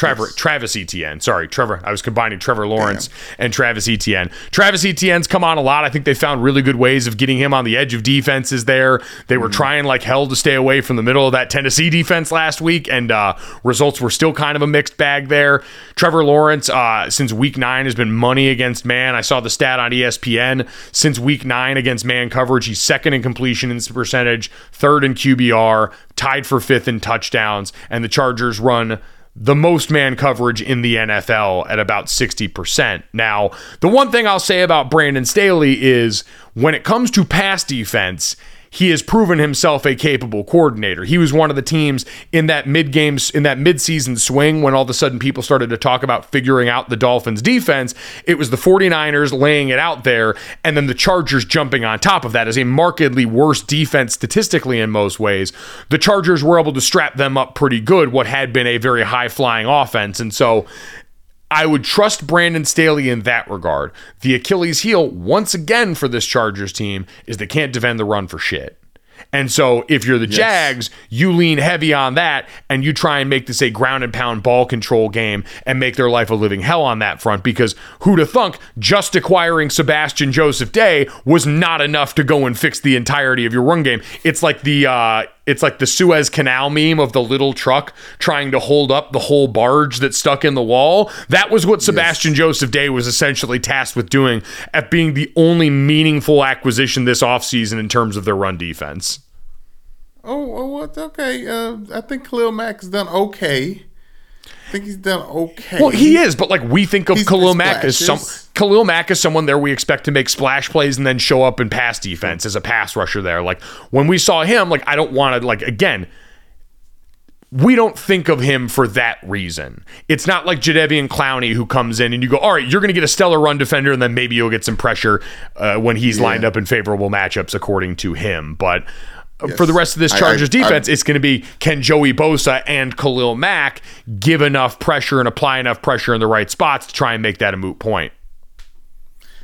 Trevor, Travis Etienne. Sorry, Trevor. I was combining Trevor Lawrence and Travis Etienne. Travis Etienne's come on a lot. I think they found really good ways of getting him on the edge of defenses there. They were trying like hell to stay away from the middle of that Tennessee defense last week, and uh, results were still kind of a mixed bag there. Trevor Lawrence, uh, since week nine, has been money against man. I saw the stat on ESPN. Since week nine against man coverage, he's second in completion percentage, third in QBR, tied for fifth in touchdowns, and the Chargers run the most man coverage in the NFL at about 60%. Now, the one thing I'll say about Brandon Staley is when it comes to pass defense, he has proven himself a capable coordinator. He was one of the teams in that mid games in that mid-season swing when all of a sudden people started to talk about figuring out the Dolphins defense. It was the 49ers laying it out there and then the Chargers jumping on top of that as a markedly worse defense statistically in most ways. The Chargers were able to strap them up pretty good what had been a very high-flying offense. And so I would trust Brandon Staley in that regard. The Achilles heel, once again, for this Chargers team is they can't defend the run for shit. And so if you're the Jags, you lean heavy on that and you try and make this a ground and pound ball control game and make their life a living hell on that front because who to thunk just acquiring Sebastian Joseph Day was not enough to go and fix the entirety of your run game. It's like the uh it's like the Suez Canal meme of the little truck trying to hold up the whole barge that's stuck in the wall. That was what Sebastian Joseph Day was essentially tasked with doing at being the only meaningful acquisition this offseason in terms of their run defense. Oh, what? Okay. Uh, I think Khalil Mack has done okay. I think he's done okay. Well, he is, but like we think of He's- Khalil Mack as some. Khalil Mack is someone there we expect to make splash plays and then show up in pass defense as a pass rusher there. Like when we saw him, like I don't want to like again. We don't think of him for that reason. It's not like Jadeveon Clowney who comes in and you go, all right, you're going to get a stellar run defender and then maybe you'll get some pressure uh, when he's lined up in favorable matchups according to him. But for the rest of this I- I- Chargers I- defense, it's going to be can Joey Bosa and Khalil Mack give enough pressure and apply enough pressure in the right spots to try and make that a moot point?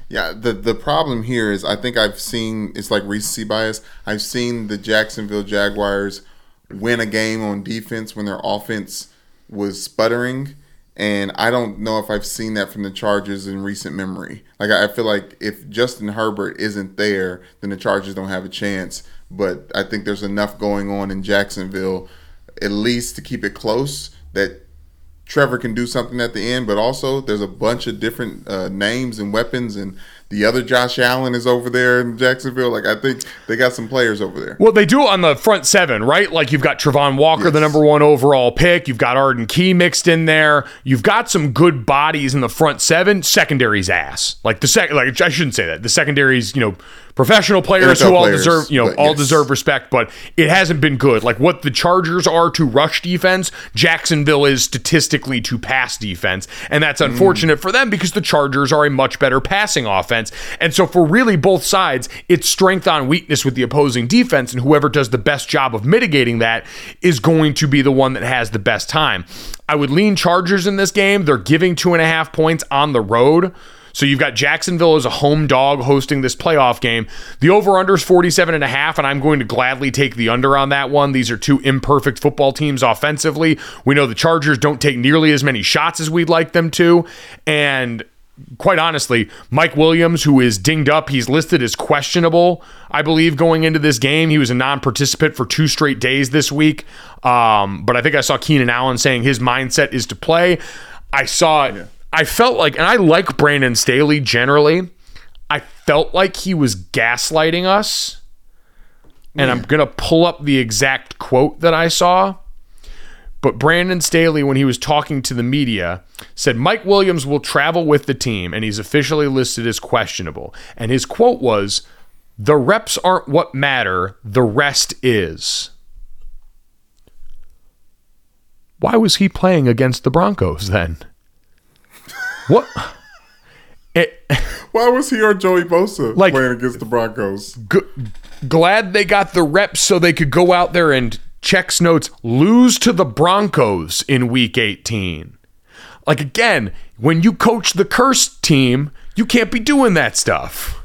Yeah, the the problem here is I think I've seen it's like recency bias. I've seen the Jacksonville Jaguars win a game on defense when their offense was sputtering, and I don't know if I've seen that from the Chargers in recent memory. Like I I feel like if Justin Herbert isn't there, then the Chargers don't have a chance. But I think there's enough going on in Jacksonville, at least to keep it close that Trevor can do something at the end, but also there's a bunch of different uh, names and weapons, and the other Josh Allen is over there in Jacksonville. Like I think they got some players over there. Well, they do on the front seven, right? Like you've got Travon Walker, the number one overall pick. You've got Arden Key mixed in there. You've got some good bodies in the front seven. Secondary's ass. Like the second, like I shouldn't say that. The secondary's, you know, professional players NFL who all players, deserve, you know, all yes. deserve respect, but it hasn't been good. Like what the Chargers are to rush defense, Jacksonville is statistically to pass defense. And that's Mm. unfortunate for them because the Chargers are a much better passing offense. And so for really both sides, it's strength on weakness with the opposing defense. And whoever does the best job of mitigating that is going to be the one that has the best time. I would lean Chargers in this game. They're giving two and a half points on the road. So you've got Jacksonville as a home dog hosting this playoff game. The over-under is 47 and a half, and I'm going to gladly take the under on that one. These are two imperfect football teams offensively. We know the Chargers don't take nearly as many shots as we'd like them to. And quite honestly, Mike Williams, who is dinged up, he's listed as questionable, I believe, going into this game. He was a non participant for two straight days this week. Um, but I think I saw Keenan Allen saying his mindset is to play. I saw I felt like, and I like Brandon Staley generally. I felt like he was gaslighting us. And I'm going to pull up the exact quote that I saw. But Brandon Staley, when he was talking to the media, said Mike Williams will travel with the team and he's officially listed as questionable. And his quote was, The reps aren't what matter, the rest is. Why was he playing against the Broncos then? What? It, [LAUGHS] Why was he or Joey Bosa Like- playing against the Broncos? g- glad they got the reps so they could go out there and checks notes lose to the Broncos in week 18. Like again, when you coach the cursed team, you can't be doing that stuff.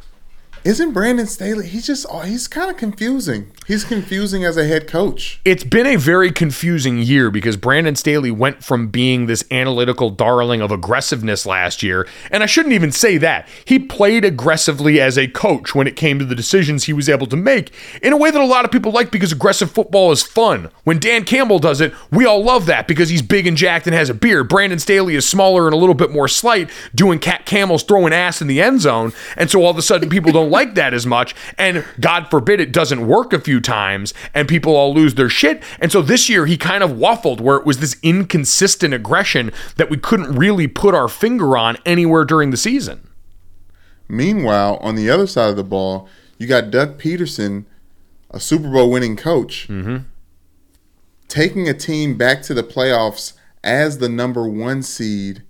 Isn't Brandon Staley? He's just oh, he's kind of confusing. He's confusing as a head coach. It's been a very confusing year because Brandon Staley went from being this analytical darling of aggressiveness last year, and I shouldn't even say that. He played aggressively as a coach when it came to the decisions he was able to make in a way that a lot of people like because aggressive football is fun. When Dan Campbell does it, we all love that because he's big and jacked and has a beard. Brandon Staley is smaller and a little bit more slight, doing cat camels throwing ass in the end zone, and so all of a sudden people don't like that as much. And God forbid it doesn't work a few times and people all lose their shit. And so this year he kind of waffled where it was this inconsistent aggression that we couldn't really put our finger on anywhere during the season. Meanwhile, on the other side of the ball, you got Doug Pederson, a Super Bowl winning coach, mm-hmm. taking a team back to the playoffs as the number one seed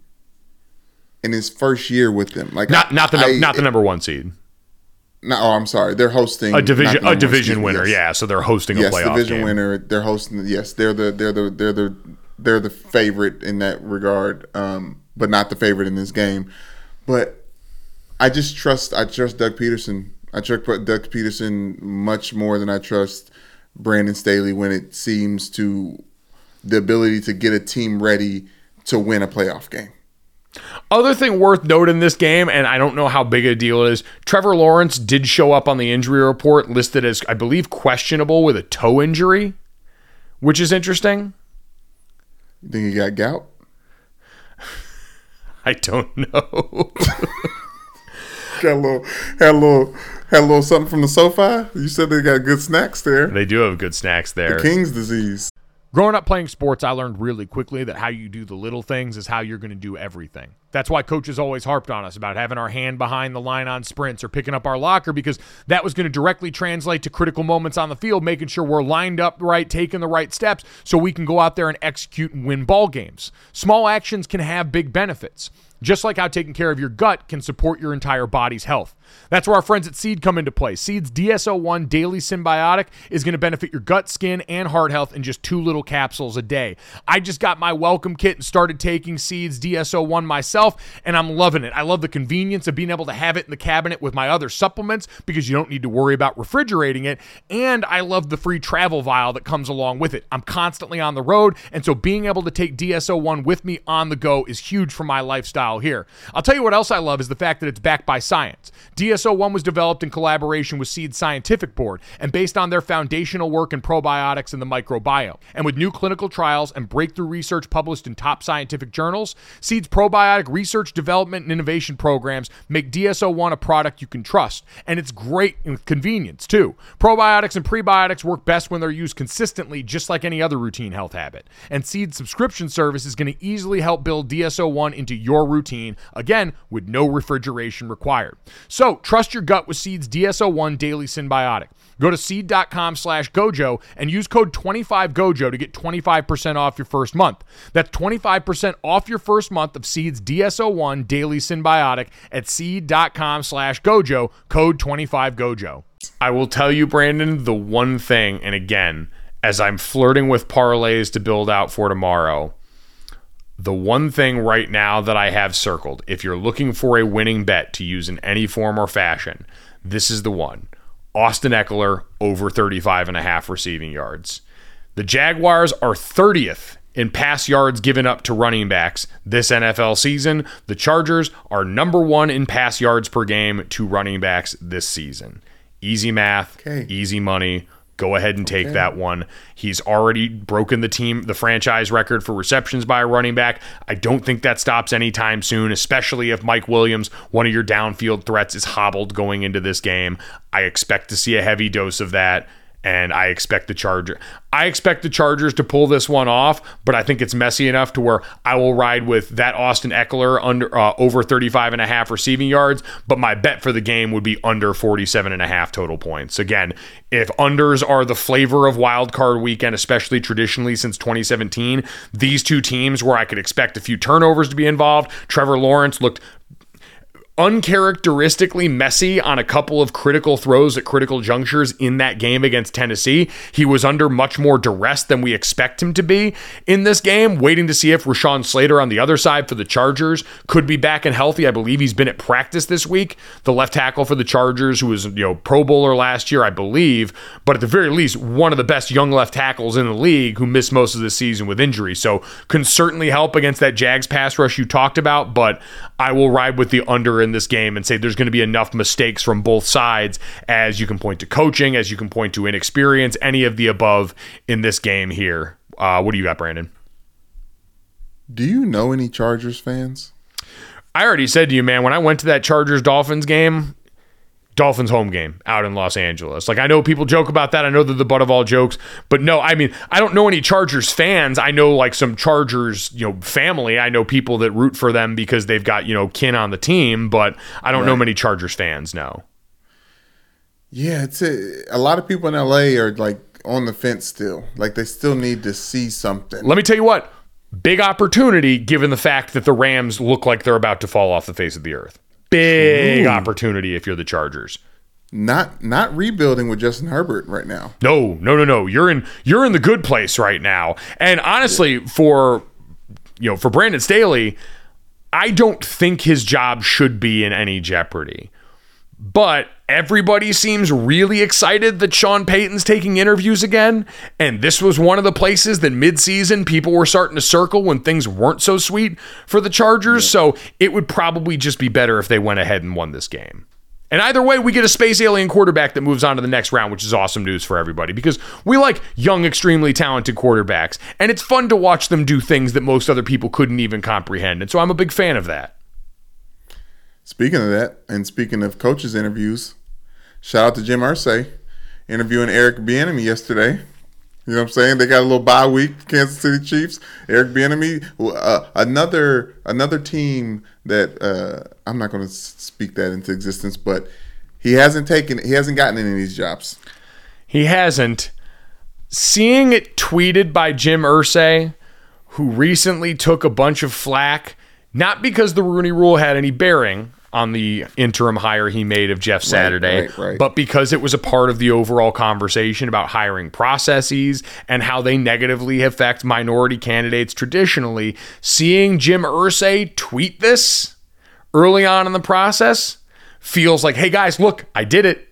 in his first year with them. Like Not not the I- not the number one seed. No, oh, I'm sorry. They're hosting A division a division winner. yes. Yeah, so they're hosting a Yes, playoff division game. winner. They're hosting. Yes, they're the they're the they're the they're the favorite in that regard, um, but not the favorite in this game. But I just trust. I trust Doug Pederson. I trust Doug Pederson much more than I trust Brandon Staley when it seems to the ability to get a team ready to win a playoff game. Other thing worth noting in this game, and I don't know how big a deal it is, Trevor Lawrence did show up on the injury report listed as, I believe, questionable with a toe injury, which is interesting. You think he got gout? [LAUGHS] I don't know. [LAUGHS] Got a little, had a little, had a little something from the sofa. You said they got good snacks there. they do have good snacks there. The King's disease. Growing up playing sports, I learned really quickly that how you do the little things is how you're going to do everything. That's why coaches always harped on us about having our hand behind the line on sprints or picking up our locker because that was going to directly translate to critical moments on the field, making sure we're lined up right, taking the right steps so we can go out there and execute and win ball games. Small actions can have big benefits. Just like how taking care of your gut can support your entire body's health. That's where our friends at Seed come into play. Seed's DS-01 Daily Symbiotic is going to benefit your gut, skin, and heart health in just two little capsules a day. I just got my welcome kit and started taking Seed's DS-01 myself, and I'm loving it. I love the convenience of being able to have it in the cabinet with my other supplements because you don't need to worry about refrigerating it. And I love the free travel vial that comes along with it. I'm constantly on the road, and so being able to take DS-01 with me on the go is huge for my lifestyle here. I'll tell you what else I love is the fact that it's backed by science. DS-01 was developed in collaboration with Seed Scientific Board and based on their foundational work in probiotics and the microbiome. And with new clinical trials and breakthrough research published in top scientific journals, Seed's probiotic research, development, and innovation programs make DS-01 a product you can trust. And it's great in convenience, too. Probiotics and prebiotics work best when they're used consistently, just like any other routine health habit. And Seed's subscription service is going to easily help build DS-01 into your routine, again, with no refrigeration required. So trust your gut with Seed's DS-01 Daily Symbiotic. Go to seed.com slash gojo and use code 25gojo to get 25% off your first month. That's 25% off your first month of Seed's DS-01 Daily Symbiotic at seed.com slash gojo, code 25gojo. I will tell you, Brandon, the one thing, and again, as I'm flirting with parlays to build out for tomorrow, the one thing right now that I have circled, if you're looking for a winning bet to use in any form or fashion, this is the one. Austin Ekeler over 35 and a half receiving yards. The Jaguars are 30th in pass yards given up to running backs this NFL season. The Chargers are number 1 in pass yards per game to running backs this season. Easy math, Okay. easy money. Go ahead and take that one. He's already broken the team, the franchise record for receptions by a running back. I don't think that stops anytime soon, especially if Mike Williams, one of your downfield threats, is hobbled going into this game. I expect to see a heavy dose of that. And I expect the Charger. I expect the Chargers to pull this one off, but I think it's messy enough to where I will ride with that Austin Ekeler under uh, over 35 and a half receiving yards, but my bet for the game would be under 47 and a half total points. Again, if unders are the flavor of wild card weekend, especially traditionally since 2017, these two teams where I could expect a few turnovers to be involved, Trevor Lawrence looked uncharacteristically messy on a couple of critical throws at critical junctures in that game against Tennessee. He was under much more duress than we expect him to be in this game, waiting to see if Rashawn Slater on the other side for the Chargers could be back and healthy. I believe he's been at practice this week. The left tackle for the Chargers, who was, you know, Pro Bowler last year, I believe, but at the very least, one of the best young left tackles in the league who missed most of the season with injury. So can certainly help against that Jags pass rush you talked about, but I will ride with the under in this game and say there's going to be enough mistakes from both sides as you can point to coaching, as you can point to inexperience, any of the above in this game here. Uh, what do you got, Brandon? Do you know any Chargers fans? I already said to you, man, when I went to that Chargers Dolphins game, Dolphins home game out in Los Angeles. Like I know people joke about that. I know they're the butt of all jokes, but no, I mean I don't know any Chargers fans. I know like some Chargers, you know, family. I know people that root for them because they've got you know kin on the team, but I don't know many Chargers fans. No. Yeah, it's a, a lot of people in LA are like on the fence still. Like they still need to see something. Let me tell you what, big opportunity given the fact that the Rams look like they're about to fall off the face of the earth. Big opportunity if you're the Chargers. Not not rebuilding with Justin Herbert right now. No, no, no, no. You're in you're in the good place right now. And honestly, for you know, for Brandon Staley, I don't think his job should be in any jeopardy. But everybody seems really excited that Sean Payton's taking interviews again. And this was one of the places that midseason people were starting to circle when things weren't so sweet for the Chargers. So it would probably just be better if they went ahead and won this game. And either way, we get a space alien quarterback that moves on to the next round, which is awesome news for everybody because we like young, extremely talented quarterbacks. And it's fun to watch them do things that most other people couldn't even comprehend. And so I'm a big fan of that. Speaking of that, and speaking of coaches interviews, shout out to Jim Irsay interviewing Eric Bieniemy yesterday. You know what I'm saying? They got a little bye week, Kansas City Chiefs. Eric Bieniemy, uh, another another team that uh, I'm not going to speak that into existence, but he hasn't taken, he hasn't gotten any of these jobs. He hasn't. Seeing it tweeted by Jim Irsay, who recently took a bunch of flack, not because the Rooney Rule had any bearing on the interim hire he made of Jeff Saturday, right, right. but because it was a part of the overall conversation about hiring processes and how they negatively affect minority candidates traditionally. Seeing Jim Irsay tweet this early on in the process feels like, hey guys, look, I did it.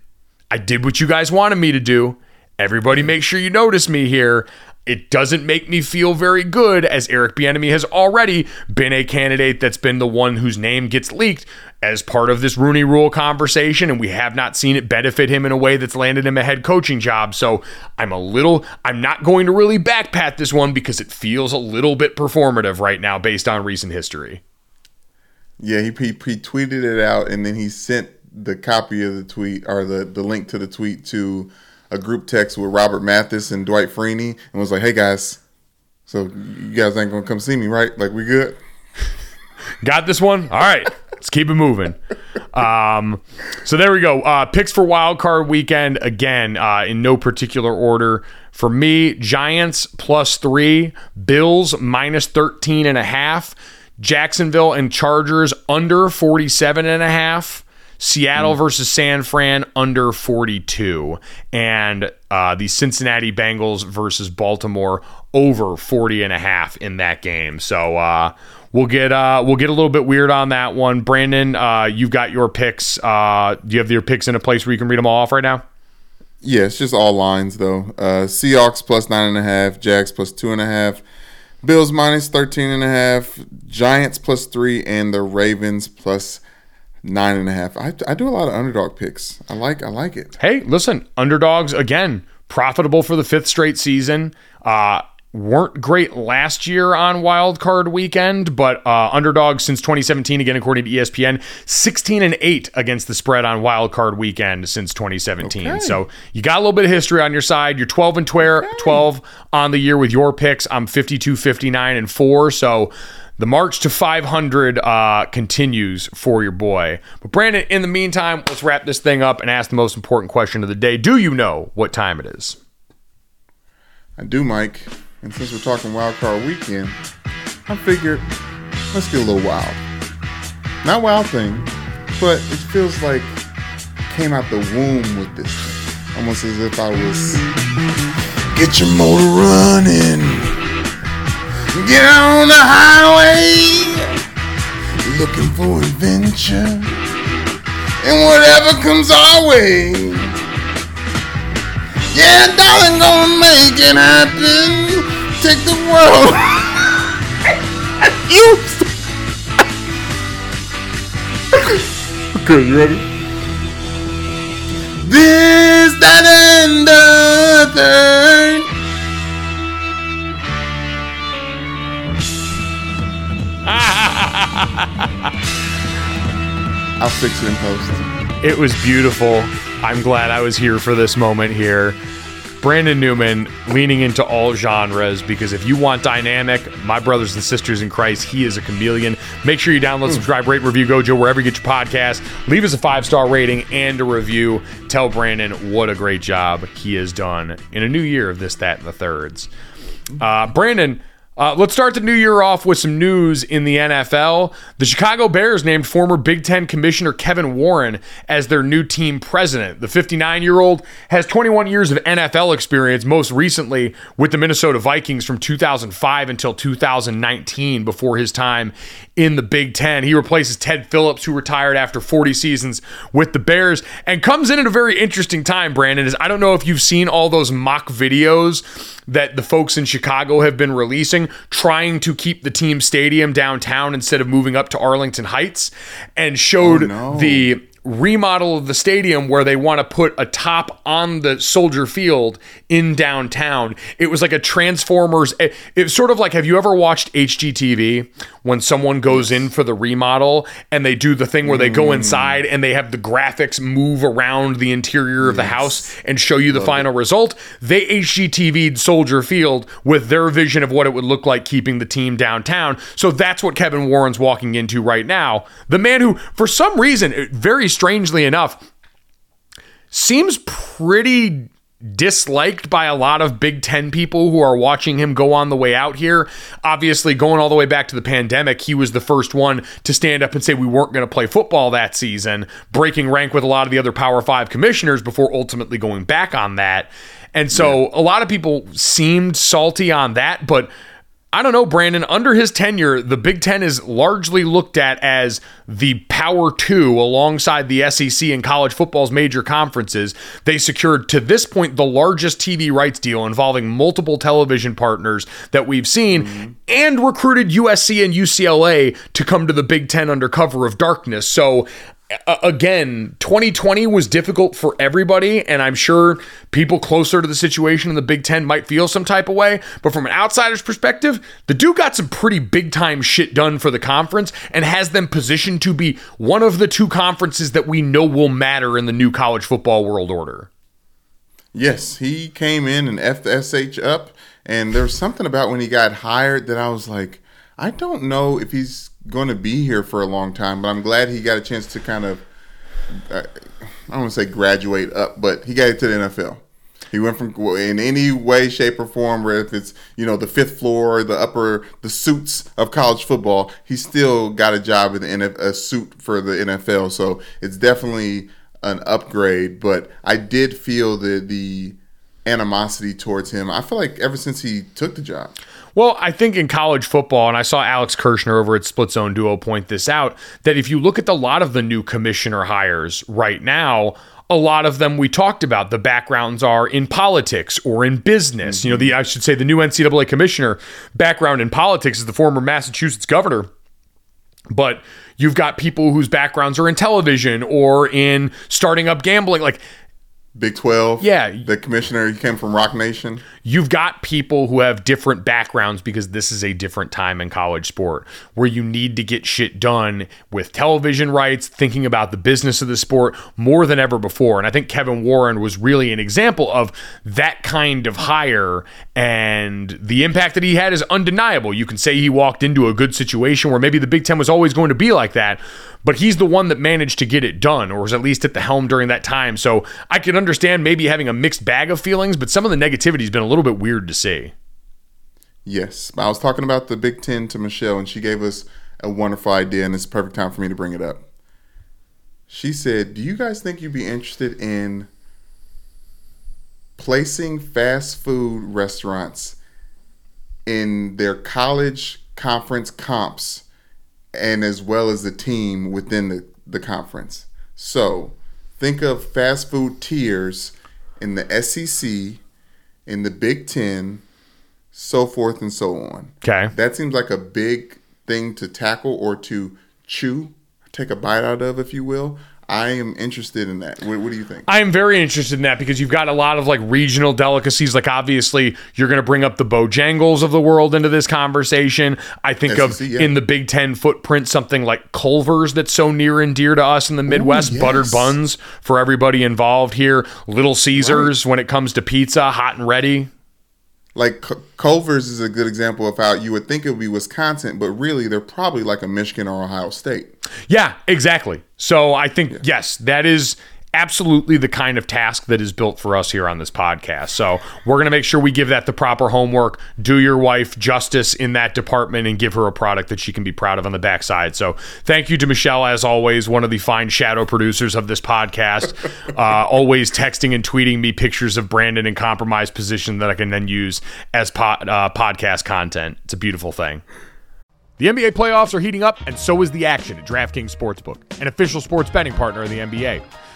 I did what you guys wanted me to do. Everybody make sure you notice me here. It doesn't make me feel very good as Eric Bieniemy has already been a candidate that's been the one whose name gets leaked as part of this Rooney Rule conversation and we have not seen it benefit him in a way that's landed him a head coaching job. So, I'm a little I'm not going to really backpat this one because it feels a little bit performative right now based on recent history. Yeah, he, he he tweeted it out and then he sent the copy of the tweet or the, the link to the tweet to a group text with Robert Mathis and Dwight Freeney and was like, "Hey guys, so you guys ain't gonna come see me, right? Like we good?" [LAUGHS] Got this one? All right. Let's keep it moving. Um, so there we go. Uh, picks for wild card weekend again uh, in no particular order. For me, Giants plus three, Bills minus 13 and a half, Jacksonville and Chargers under 47 and a half. Seattle versus San Fran under 42 and uh, the Cincinnati Bengals versus Baltimore over 40 and a half in that game. So uh, we'll get uh, we'll get a little bit weird on that one. Brandon, uh, you've got your picks. Uh, do you have your picks in a place where you can read them all off right now? Yeah, it's just all lines though. Uh, Seahawks plus nine and a half, Jags plus two and a half, Bills minus thirteen and a half, Giants plus three, and the Ravens plus nine and a half. I, I do a lot of underdog picks. I like I like it. Hey, listen, underdogs again, profitable for the fifth straight season. Uh, weren't great last year on wild card weekend, but uh, underdogs since 2017, again according to ESPN, 16 and 8 against the spread on wild card weekend since 2017. Okay. So you got a little bit of history on your side. You're 12 and 12, 12 on the year with your picks. I'm 52, 59 and 4. So the march to 500 uh, continues for your boy. But Brandon, in the meantime, let's wrap this thing up and ask the most important question of the day. Do you know what time it is? I do, Mike. And since we're talking wild card weekend, I figured let's get a little wild. Not wild thing, but it feels like came out the womb with this thing. Almost as if I was get your motor running. Get on the highway. Looking for adventure. And whatever comes our way. Yeah, darling, gonna make it happen. Take the world. you. okay, you ready? This, that, and the third. I'll fix it in post. It was beautiful. I'm glad I was here for this moment here. Brandon Newman leaning into all genres because if you want dynamic, my brothers and sisters in Christ, he is a chameleon. Make sure you download, subscribe, rate, review Gojo wherever you get your podcast. Leave us a five star rating and a review. Tell Brandon what a great job he has done in a new year of this, that, and the thirds. Uh, Brandon, uh, let's start the new year off with some news in the NFL. The Chicago Bears named former Big Ten Commissioner Kevin Warren as their new team president. The 59 year old has 21 years of NFL experience, most recently with the Minnesota Vikings from 2005 until 2019, before his time in the Big Ten. He replaces Ted Phillips, who retired after 40 seasons with the Bears, and comes in at a very interesting time, Brandon. Is I don't know if you've seen all those mock videos that the folks in Chicago have been releasing, trying to keep the team stadium downtown instead of moving up to Arlington Heights, and showed oh, no. the remodel of the stadium where they want to put a top on the soldier field in downtown. It was like a Transformers. It, it's sort of like have you ever watched HGTV when someone goes in for the remodel and they do the thing where they go mm. inside and they have the graphics move around the interior of the house and show you the final result? They HGTV'd Soldier Field with their vision of what it would look like keeping the team downtown. So that's what Kevin Warren's walking into right now. The man who, for some reason, very strangely enough, seems pretty disliked by a lot of Big Ten people who are watching him go on the way out here. Obviously, going all the way back to the pandemic, he was the first one to stand up and say we weren't going to play football that season, breaking rank with a lot of the other Power Five commissioners before ultimately going back on that. And so a lot of people seemed salty on that, but I don't know, Brandon. Under his tenure, the Big Ten is largely looked at as the power two alongside the SEC and college football's major conferences. They secured to this point the largest TV rights deal involving multiple television partners that we've seen mm-hmm. and recruited USC and UCLA to come to the Big Ten under cover of darkness. So, a- again, 2020 was difficult for everybody, and I'm sure people closer to the situation in the Big Ten might feel some type of way. But from an outsider's perspective, the dude got some pretty big time shit done for the conference and has them positioned to be one of the two conferences that we know will matter in the new college football world order. Yes, he came in and F the SH up, and there was something about when he got hired that I was like, I don't know if he's going to be here for a long time, but I'm glad he got a chance to kind of, uh, I don't want to say graduate up, but he got it to the NFL. He went from in any way, shape, or form, where if it's you know the fifth floor, the upper, the suits of college football, he still got a job in the NF, a suit for the NFL. So it's definitely an upgrade. But I did feel the the animosity towards him. I feel like ever since he took the job. Well, I think in college football, and I saw Alex Kirshner over at Split Zone Duo point this out, that if you look at a lot of the new commissioner hires right now, a lot of them we talked about, the backgrounds are in politics or in business. You know, the I should say the new NCAA commissioner background in politics is the former Massachusetts governor. But you've got people whose backgrounds are in television or in starting up gambling. Like Big Twelve. Yeah. The commissioner he came from Roc Nation. you've got people who have different backgrounds because this is a different time in college sport where you need to get shit done with television rights, thinking about the business of the sport more than ever before. And I think Kevin Warren was really an example of that kind of hire and the impact that he had is undeniable. You can say he walked into a good situation where maybe the Big Ten was always going to be like that, but he's the one that managed to get it done or was at least at the helm during that time. So I can understand maybe having a mixed bag of feelings, but some of the negativity has been a little bit weird to see. Yes, I was talking about the Big Ten to Michelle, and she gave us a wonderful idea, and it's perfect time for me to bring it up. She said, "Do you guys think you'd be interested in placing fast food restaurants in their college conference comps, and as well as the team within the, the conference? So, think of fast food tiers in the SEC, in the Big Ten, so forth and so on. Okay. That seems like a big thing to tackle or to chew, take a bite out of, if you will. I am interested in that. What, what do you think? I am very interested in that because you've got a lot of like regional delicacies. Like obviously, you're going to bring up the Bojangles of the world into this conversation. I think of yeah. in the Big Ten footprint something like Culver's that's so near and dear to us in the Midwest. yes. Buttered buns for everybody involved here. Little Caesars when it comes to pizza, hot and ready. Like Culver's is a good example of how you would think it would be Wisconsin, but really they're probably like a Michigan or Ohio State. Yeah, exactly. So I think yes, that is absolutely the kind of task that is built for us here on this podcast. So we're going to make sure we give that the proper homework, do your wife justice in that department and give her a product that she can be proud of on the backside. So thank you to Michelle as always, one of the fine shadow producers of this podcast, [LAUGHS] uh, always texting and tweeting me pictures of Brandon in compromised position that I can then use as uh, podcast content. It's a beautiful thing. The NBA playoffs are heating up, and so is the action at DraftKings Sportsbook, an official sports betting partner of the NBA.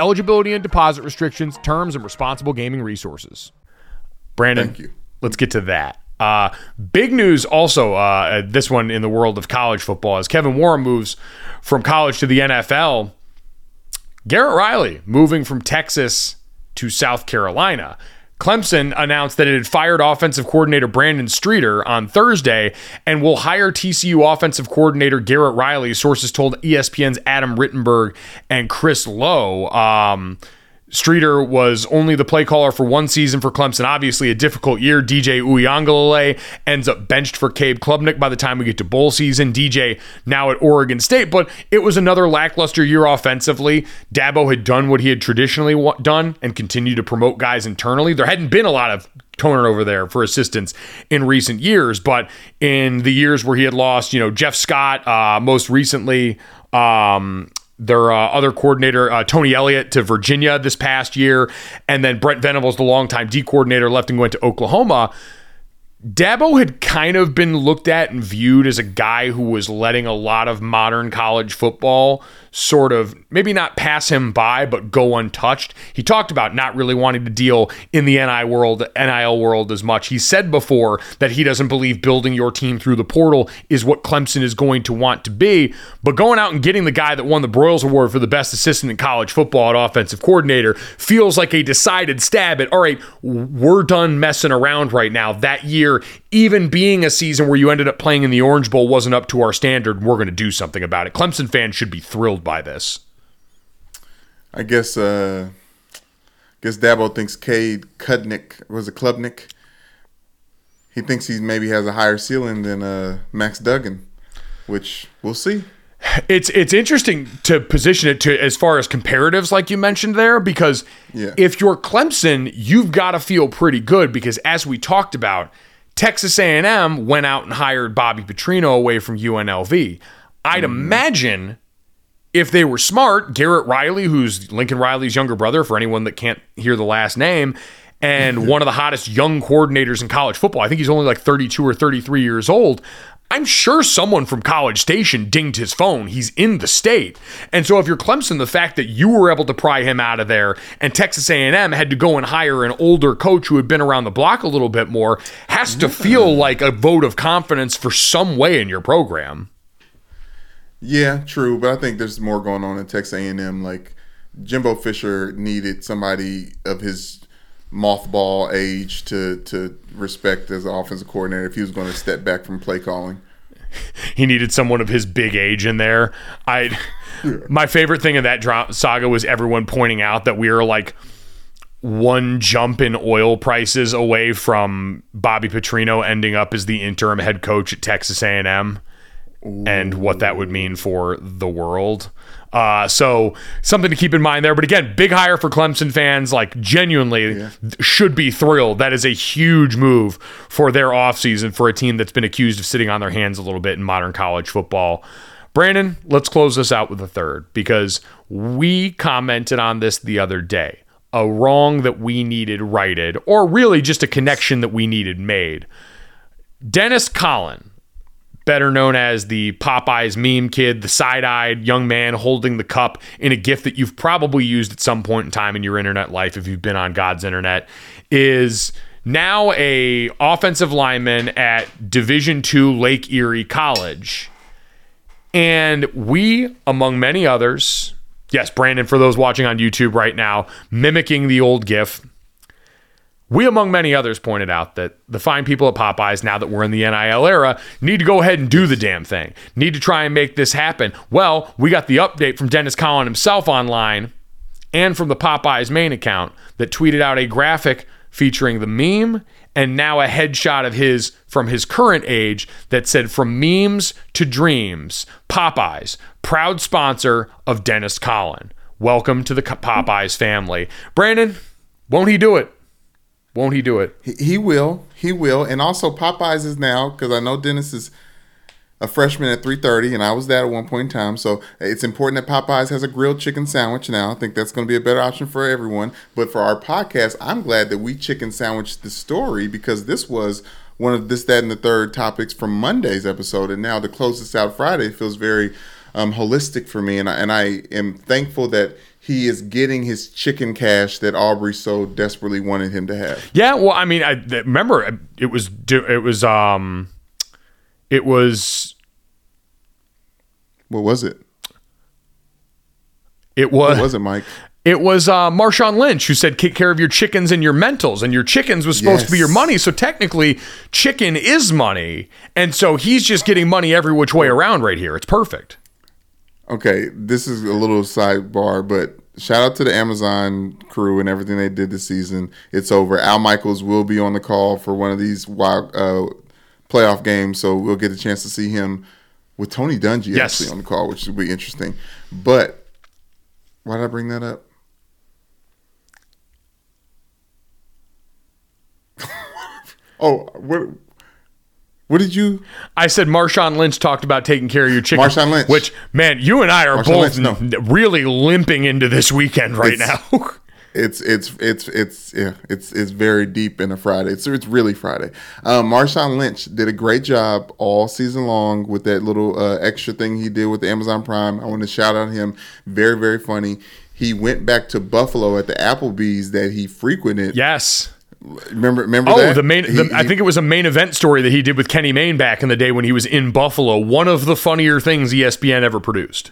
eligibility and deposit restrictions, terms, and responsible gaming resources. Brandon, Thank you. let's get to that. Uh, big news also, uh, this one in the world of college football, as Kevin Warren moves from college to the NFL. Garrett Riley moving from Texas to South Carolina. Clemson announced that it had fired offensive coordinator Brandon Streeter on Thursday and will hire TCU offensive coordinator Garrett Riley, sources told ESPN's Adam Rittenberg and Chris Low. Um, Streeter was only the play caller for one season for Clemson. Obviously, a difficult year. DJ Uiagalelei ends up benched for Cade Klubnik by the time we get to bowl season. DJ now at Oregon State, but it was another lackluster year offensively. Dabo had done what he had traditionally done and continued to promote guys internally. There hadn't been a lot of turnover over there for assistants in recent years, but in the years where he had lost, you know, Jeff Scott, uh, most recently, um, their uh, other coordinator, uh, Tony Elliott, to Virginia this past year, and then Brent Venables, the longtime D coordinator, left and went to Oklahoma. Dabo had kind of been looked at and viewed as a guy who was letting a lot of modern college football sort of maybe not pass him by, but go untouched. He talked about not really wanting to deal in the NI world, NIL world as much. He said before that he doesn't believe building your team through the portal is what Clemson is going to want to be. But going out and getting the guy that won the Broyles Award for the best assistant in college football at offensive coordinator feels like a decided stab at all right, we're done messing around right now. That year, even being a season where you ended up playing in the Orange Bowl wasn't up to our standard. We're going to do something about it. Clemson fans should be thrilled by this. I guess uh guess Dabo thinks Cade Kudnick was a Klubnik. He thinks he maybe has a higher ceiling than uh Max Duggan, which we'll see. It's it's interesting to position it to as far as comparatives, like you mentioned there, because Yeah. if you're Clemson, you've got to feel pretty good because as we talked about, Texas A&M went out and hired Bobby Petrino away from UNLV. I'd mm-hmm. imagine if they were smart, Garrett Riley, who's Lincoln Riley's younger brother, for anyone that can't hear the last name, and [LAUGHS] one of the hottest young coordinators in college football. I think he's only like 32 or 33 years old. I'm sure someone from College Station dinged his phone. He's in the state. And so if you're Clemson, the fact that you were able to pry him out of there and Texas A&M had to go and hire an older coach who had been around the block a little bit more has to feel like a vote of confidence for some way in your program. Yeah, true, but I think there's more going on in Texas A&M. Like Jimbo Fisher needed somebody of his mothball age to to respect as an offensive coordinator if he was going to step back from play calling. [LAUGHS] he needed someone of his big age in there. I [LAUGHS] my favorite thing in that saga was everyone pointing out that we are like one jump in oil prices away from Bobby Petrino ending up as the interim head coach at Texas A&M and what that would mean for the world. Uh, so something to keep in mind there. But again, big hire for Clemson fans. Like genuinely should be thrilled. That is a huge move for their offseason for a team that's been accused of sitting on their hands a little bit in modern college football. Brandon, let's close this out with a third because we commented on this the other day. A wrong that we needed righted, or really just a connection that we needed made. Dennis Collin, better known as the Popeyes meme kid, the side eyed young man holding the cup in a gift that you've probably used at some point in time in your internet life if you've been on God's internet, is now a offensive lineman at Division II Lake Erie College. And we, among many others, yes, Brandon, for those watching on YouTube right now, mimicking the old GIF, we, among many others, pointed out that the fine people at Popeyes, now that we're in the NIL era, need to go ahead and do the damn thing. Need to try and make this happen. Well, we got the update from Dennis Collin himself online and from the Popeyes main account that tweeted out a graphic featuring the meme and now a headshot of his from his current age that said from memes to dreams popeyes proud sponsor of dennis collin welcome to the popeyes family brandon won't he do it won't he do it He, he will. He will. And also Popeyes is now because I know Dennis is a freshman at 3:30 and I was that at one point in time. So it's important that Popeyes has a grilled chicken sandwich now. I think that's going to be a better option for everyone. But for our podcast, I'm glad that we chicken sandwiched the story because this was one of this, that, and the third topics from Monday's episode. And now to close this out Friday feels very um, holistic for me. And I, and I am thankful that he is getting his chicken cash that Aubrey so desperately wanted him to have. yeah well i mean i remember it was it was um it was What was it? it was What was it, Mike? It was uh, Marshawn Lynch who said, "Take care of your chickens and your mentals." And your chickens was supposed to be your money, so technically, chicken is money, and so he's just getting money every which way around right here. It's perfect. Okay, this is a little sidebar, but shout out to the Amazon crew and everything they did this season. It's over. Al Michaels will be on the call for one of these wild uh, playoff games, so we'll get a chance to see him with Tony Dungy Yes. actually on the call, which will be interesting. But why did I bring that up? [LAUGHS] oh, what? What did you? I said Marshawn Lynch talked about taking care of your chickens. Marshawn Lynch. which man, you and I are both Lynch, no. really limping into this weekend right It's- now. [LAUGHS] It's it's it's it's yeah it's it's very deep in a Friday. It's it's really Friday. Um, Marshawn Lynch did a great job all season long with that little uh, extra thing he did with the Amazon Prime. I want to shout out him. Very very funny. He went back to Buffalo at the Applebee's that he frequented. yes. Remember remember Oh, that? the main. He- the, I think it was a main event story that he did with Kenny Mayne back in the day when he was in Buffalo. One of the funnier things ESPN ever produced.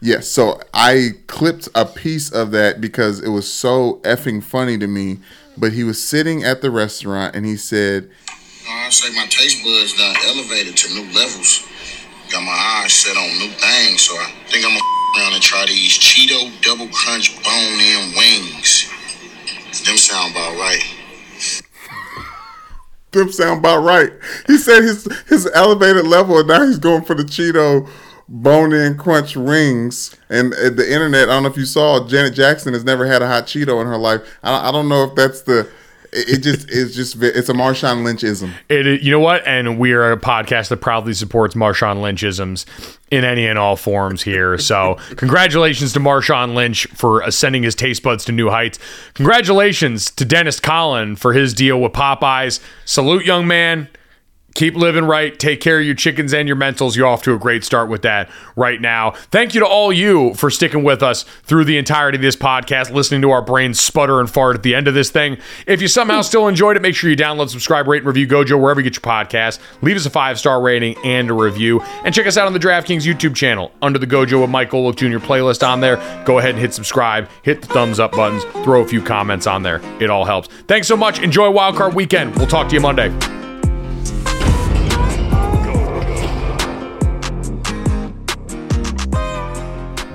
Yes, so I clipped a piece of that because it was so effing funny to me. But he was sitting at the restaurant and he said, I say my taste buds done elevated to new levels. Got my eyes set on new things, so I think I'm gonna [LAUGHS] around and try these Cheeto double crunch bone in wings. Them sound about right. Them sound about right. He said his his elevated level, and now he's going for the Cheeto bone in crunch rings. And the internet, I don't know if you saw, Janet Jackson has never had a hot Cheeto in her life. I, I don't know if that's the. It, just it's just it's a Marshawn Lynchism. It, you know what? And we are a podcast that proudly supports Marshawn Lynchisms in any and all forms here. So, [LAUGHS] congratulations to Marshawn Lynch for uh, ascending his taste buds to new heights. Congratulations to Dennis Collin for his deal with Popeyes. Salute, young man. Keep living right. Take care of your chickens and your mentals. You're off to a great start with that right now. Thank you to all you for sticking with us through the entirety of this podcast, listening to our brains sputter and fart at the end of this thing. If you somehow still enjoyed it, make sure you download, subscribe, rate, and review Gojo wherever you get your podcast. Leave us a five star rating and a review. And check us out on the DraftKings YouTube channel under the Gojo with Mike Golic Jr. playlist on there. Go ahead and hit subscribe, hit the thumbs up buttons, throw a few comments on there. It all helps. Thanks so much. Enjoy Wildcard Weekend. We'll talk to you Monday.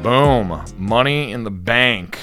Boom. Money in the bank.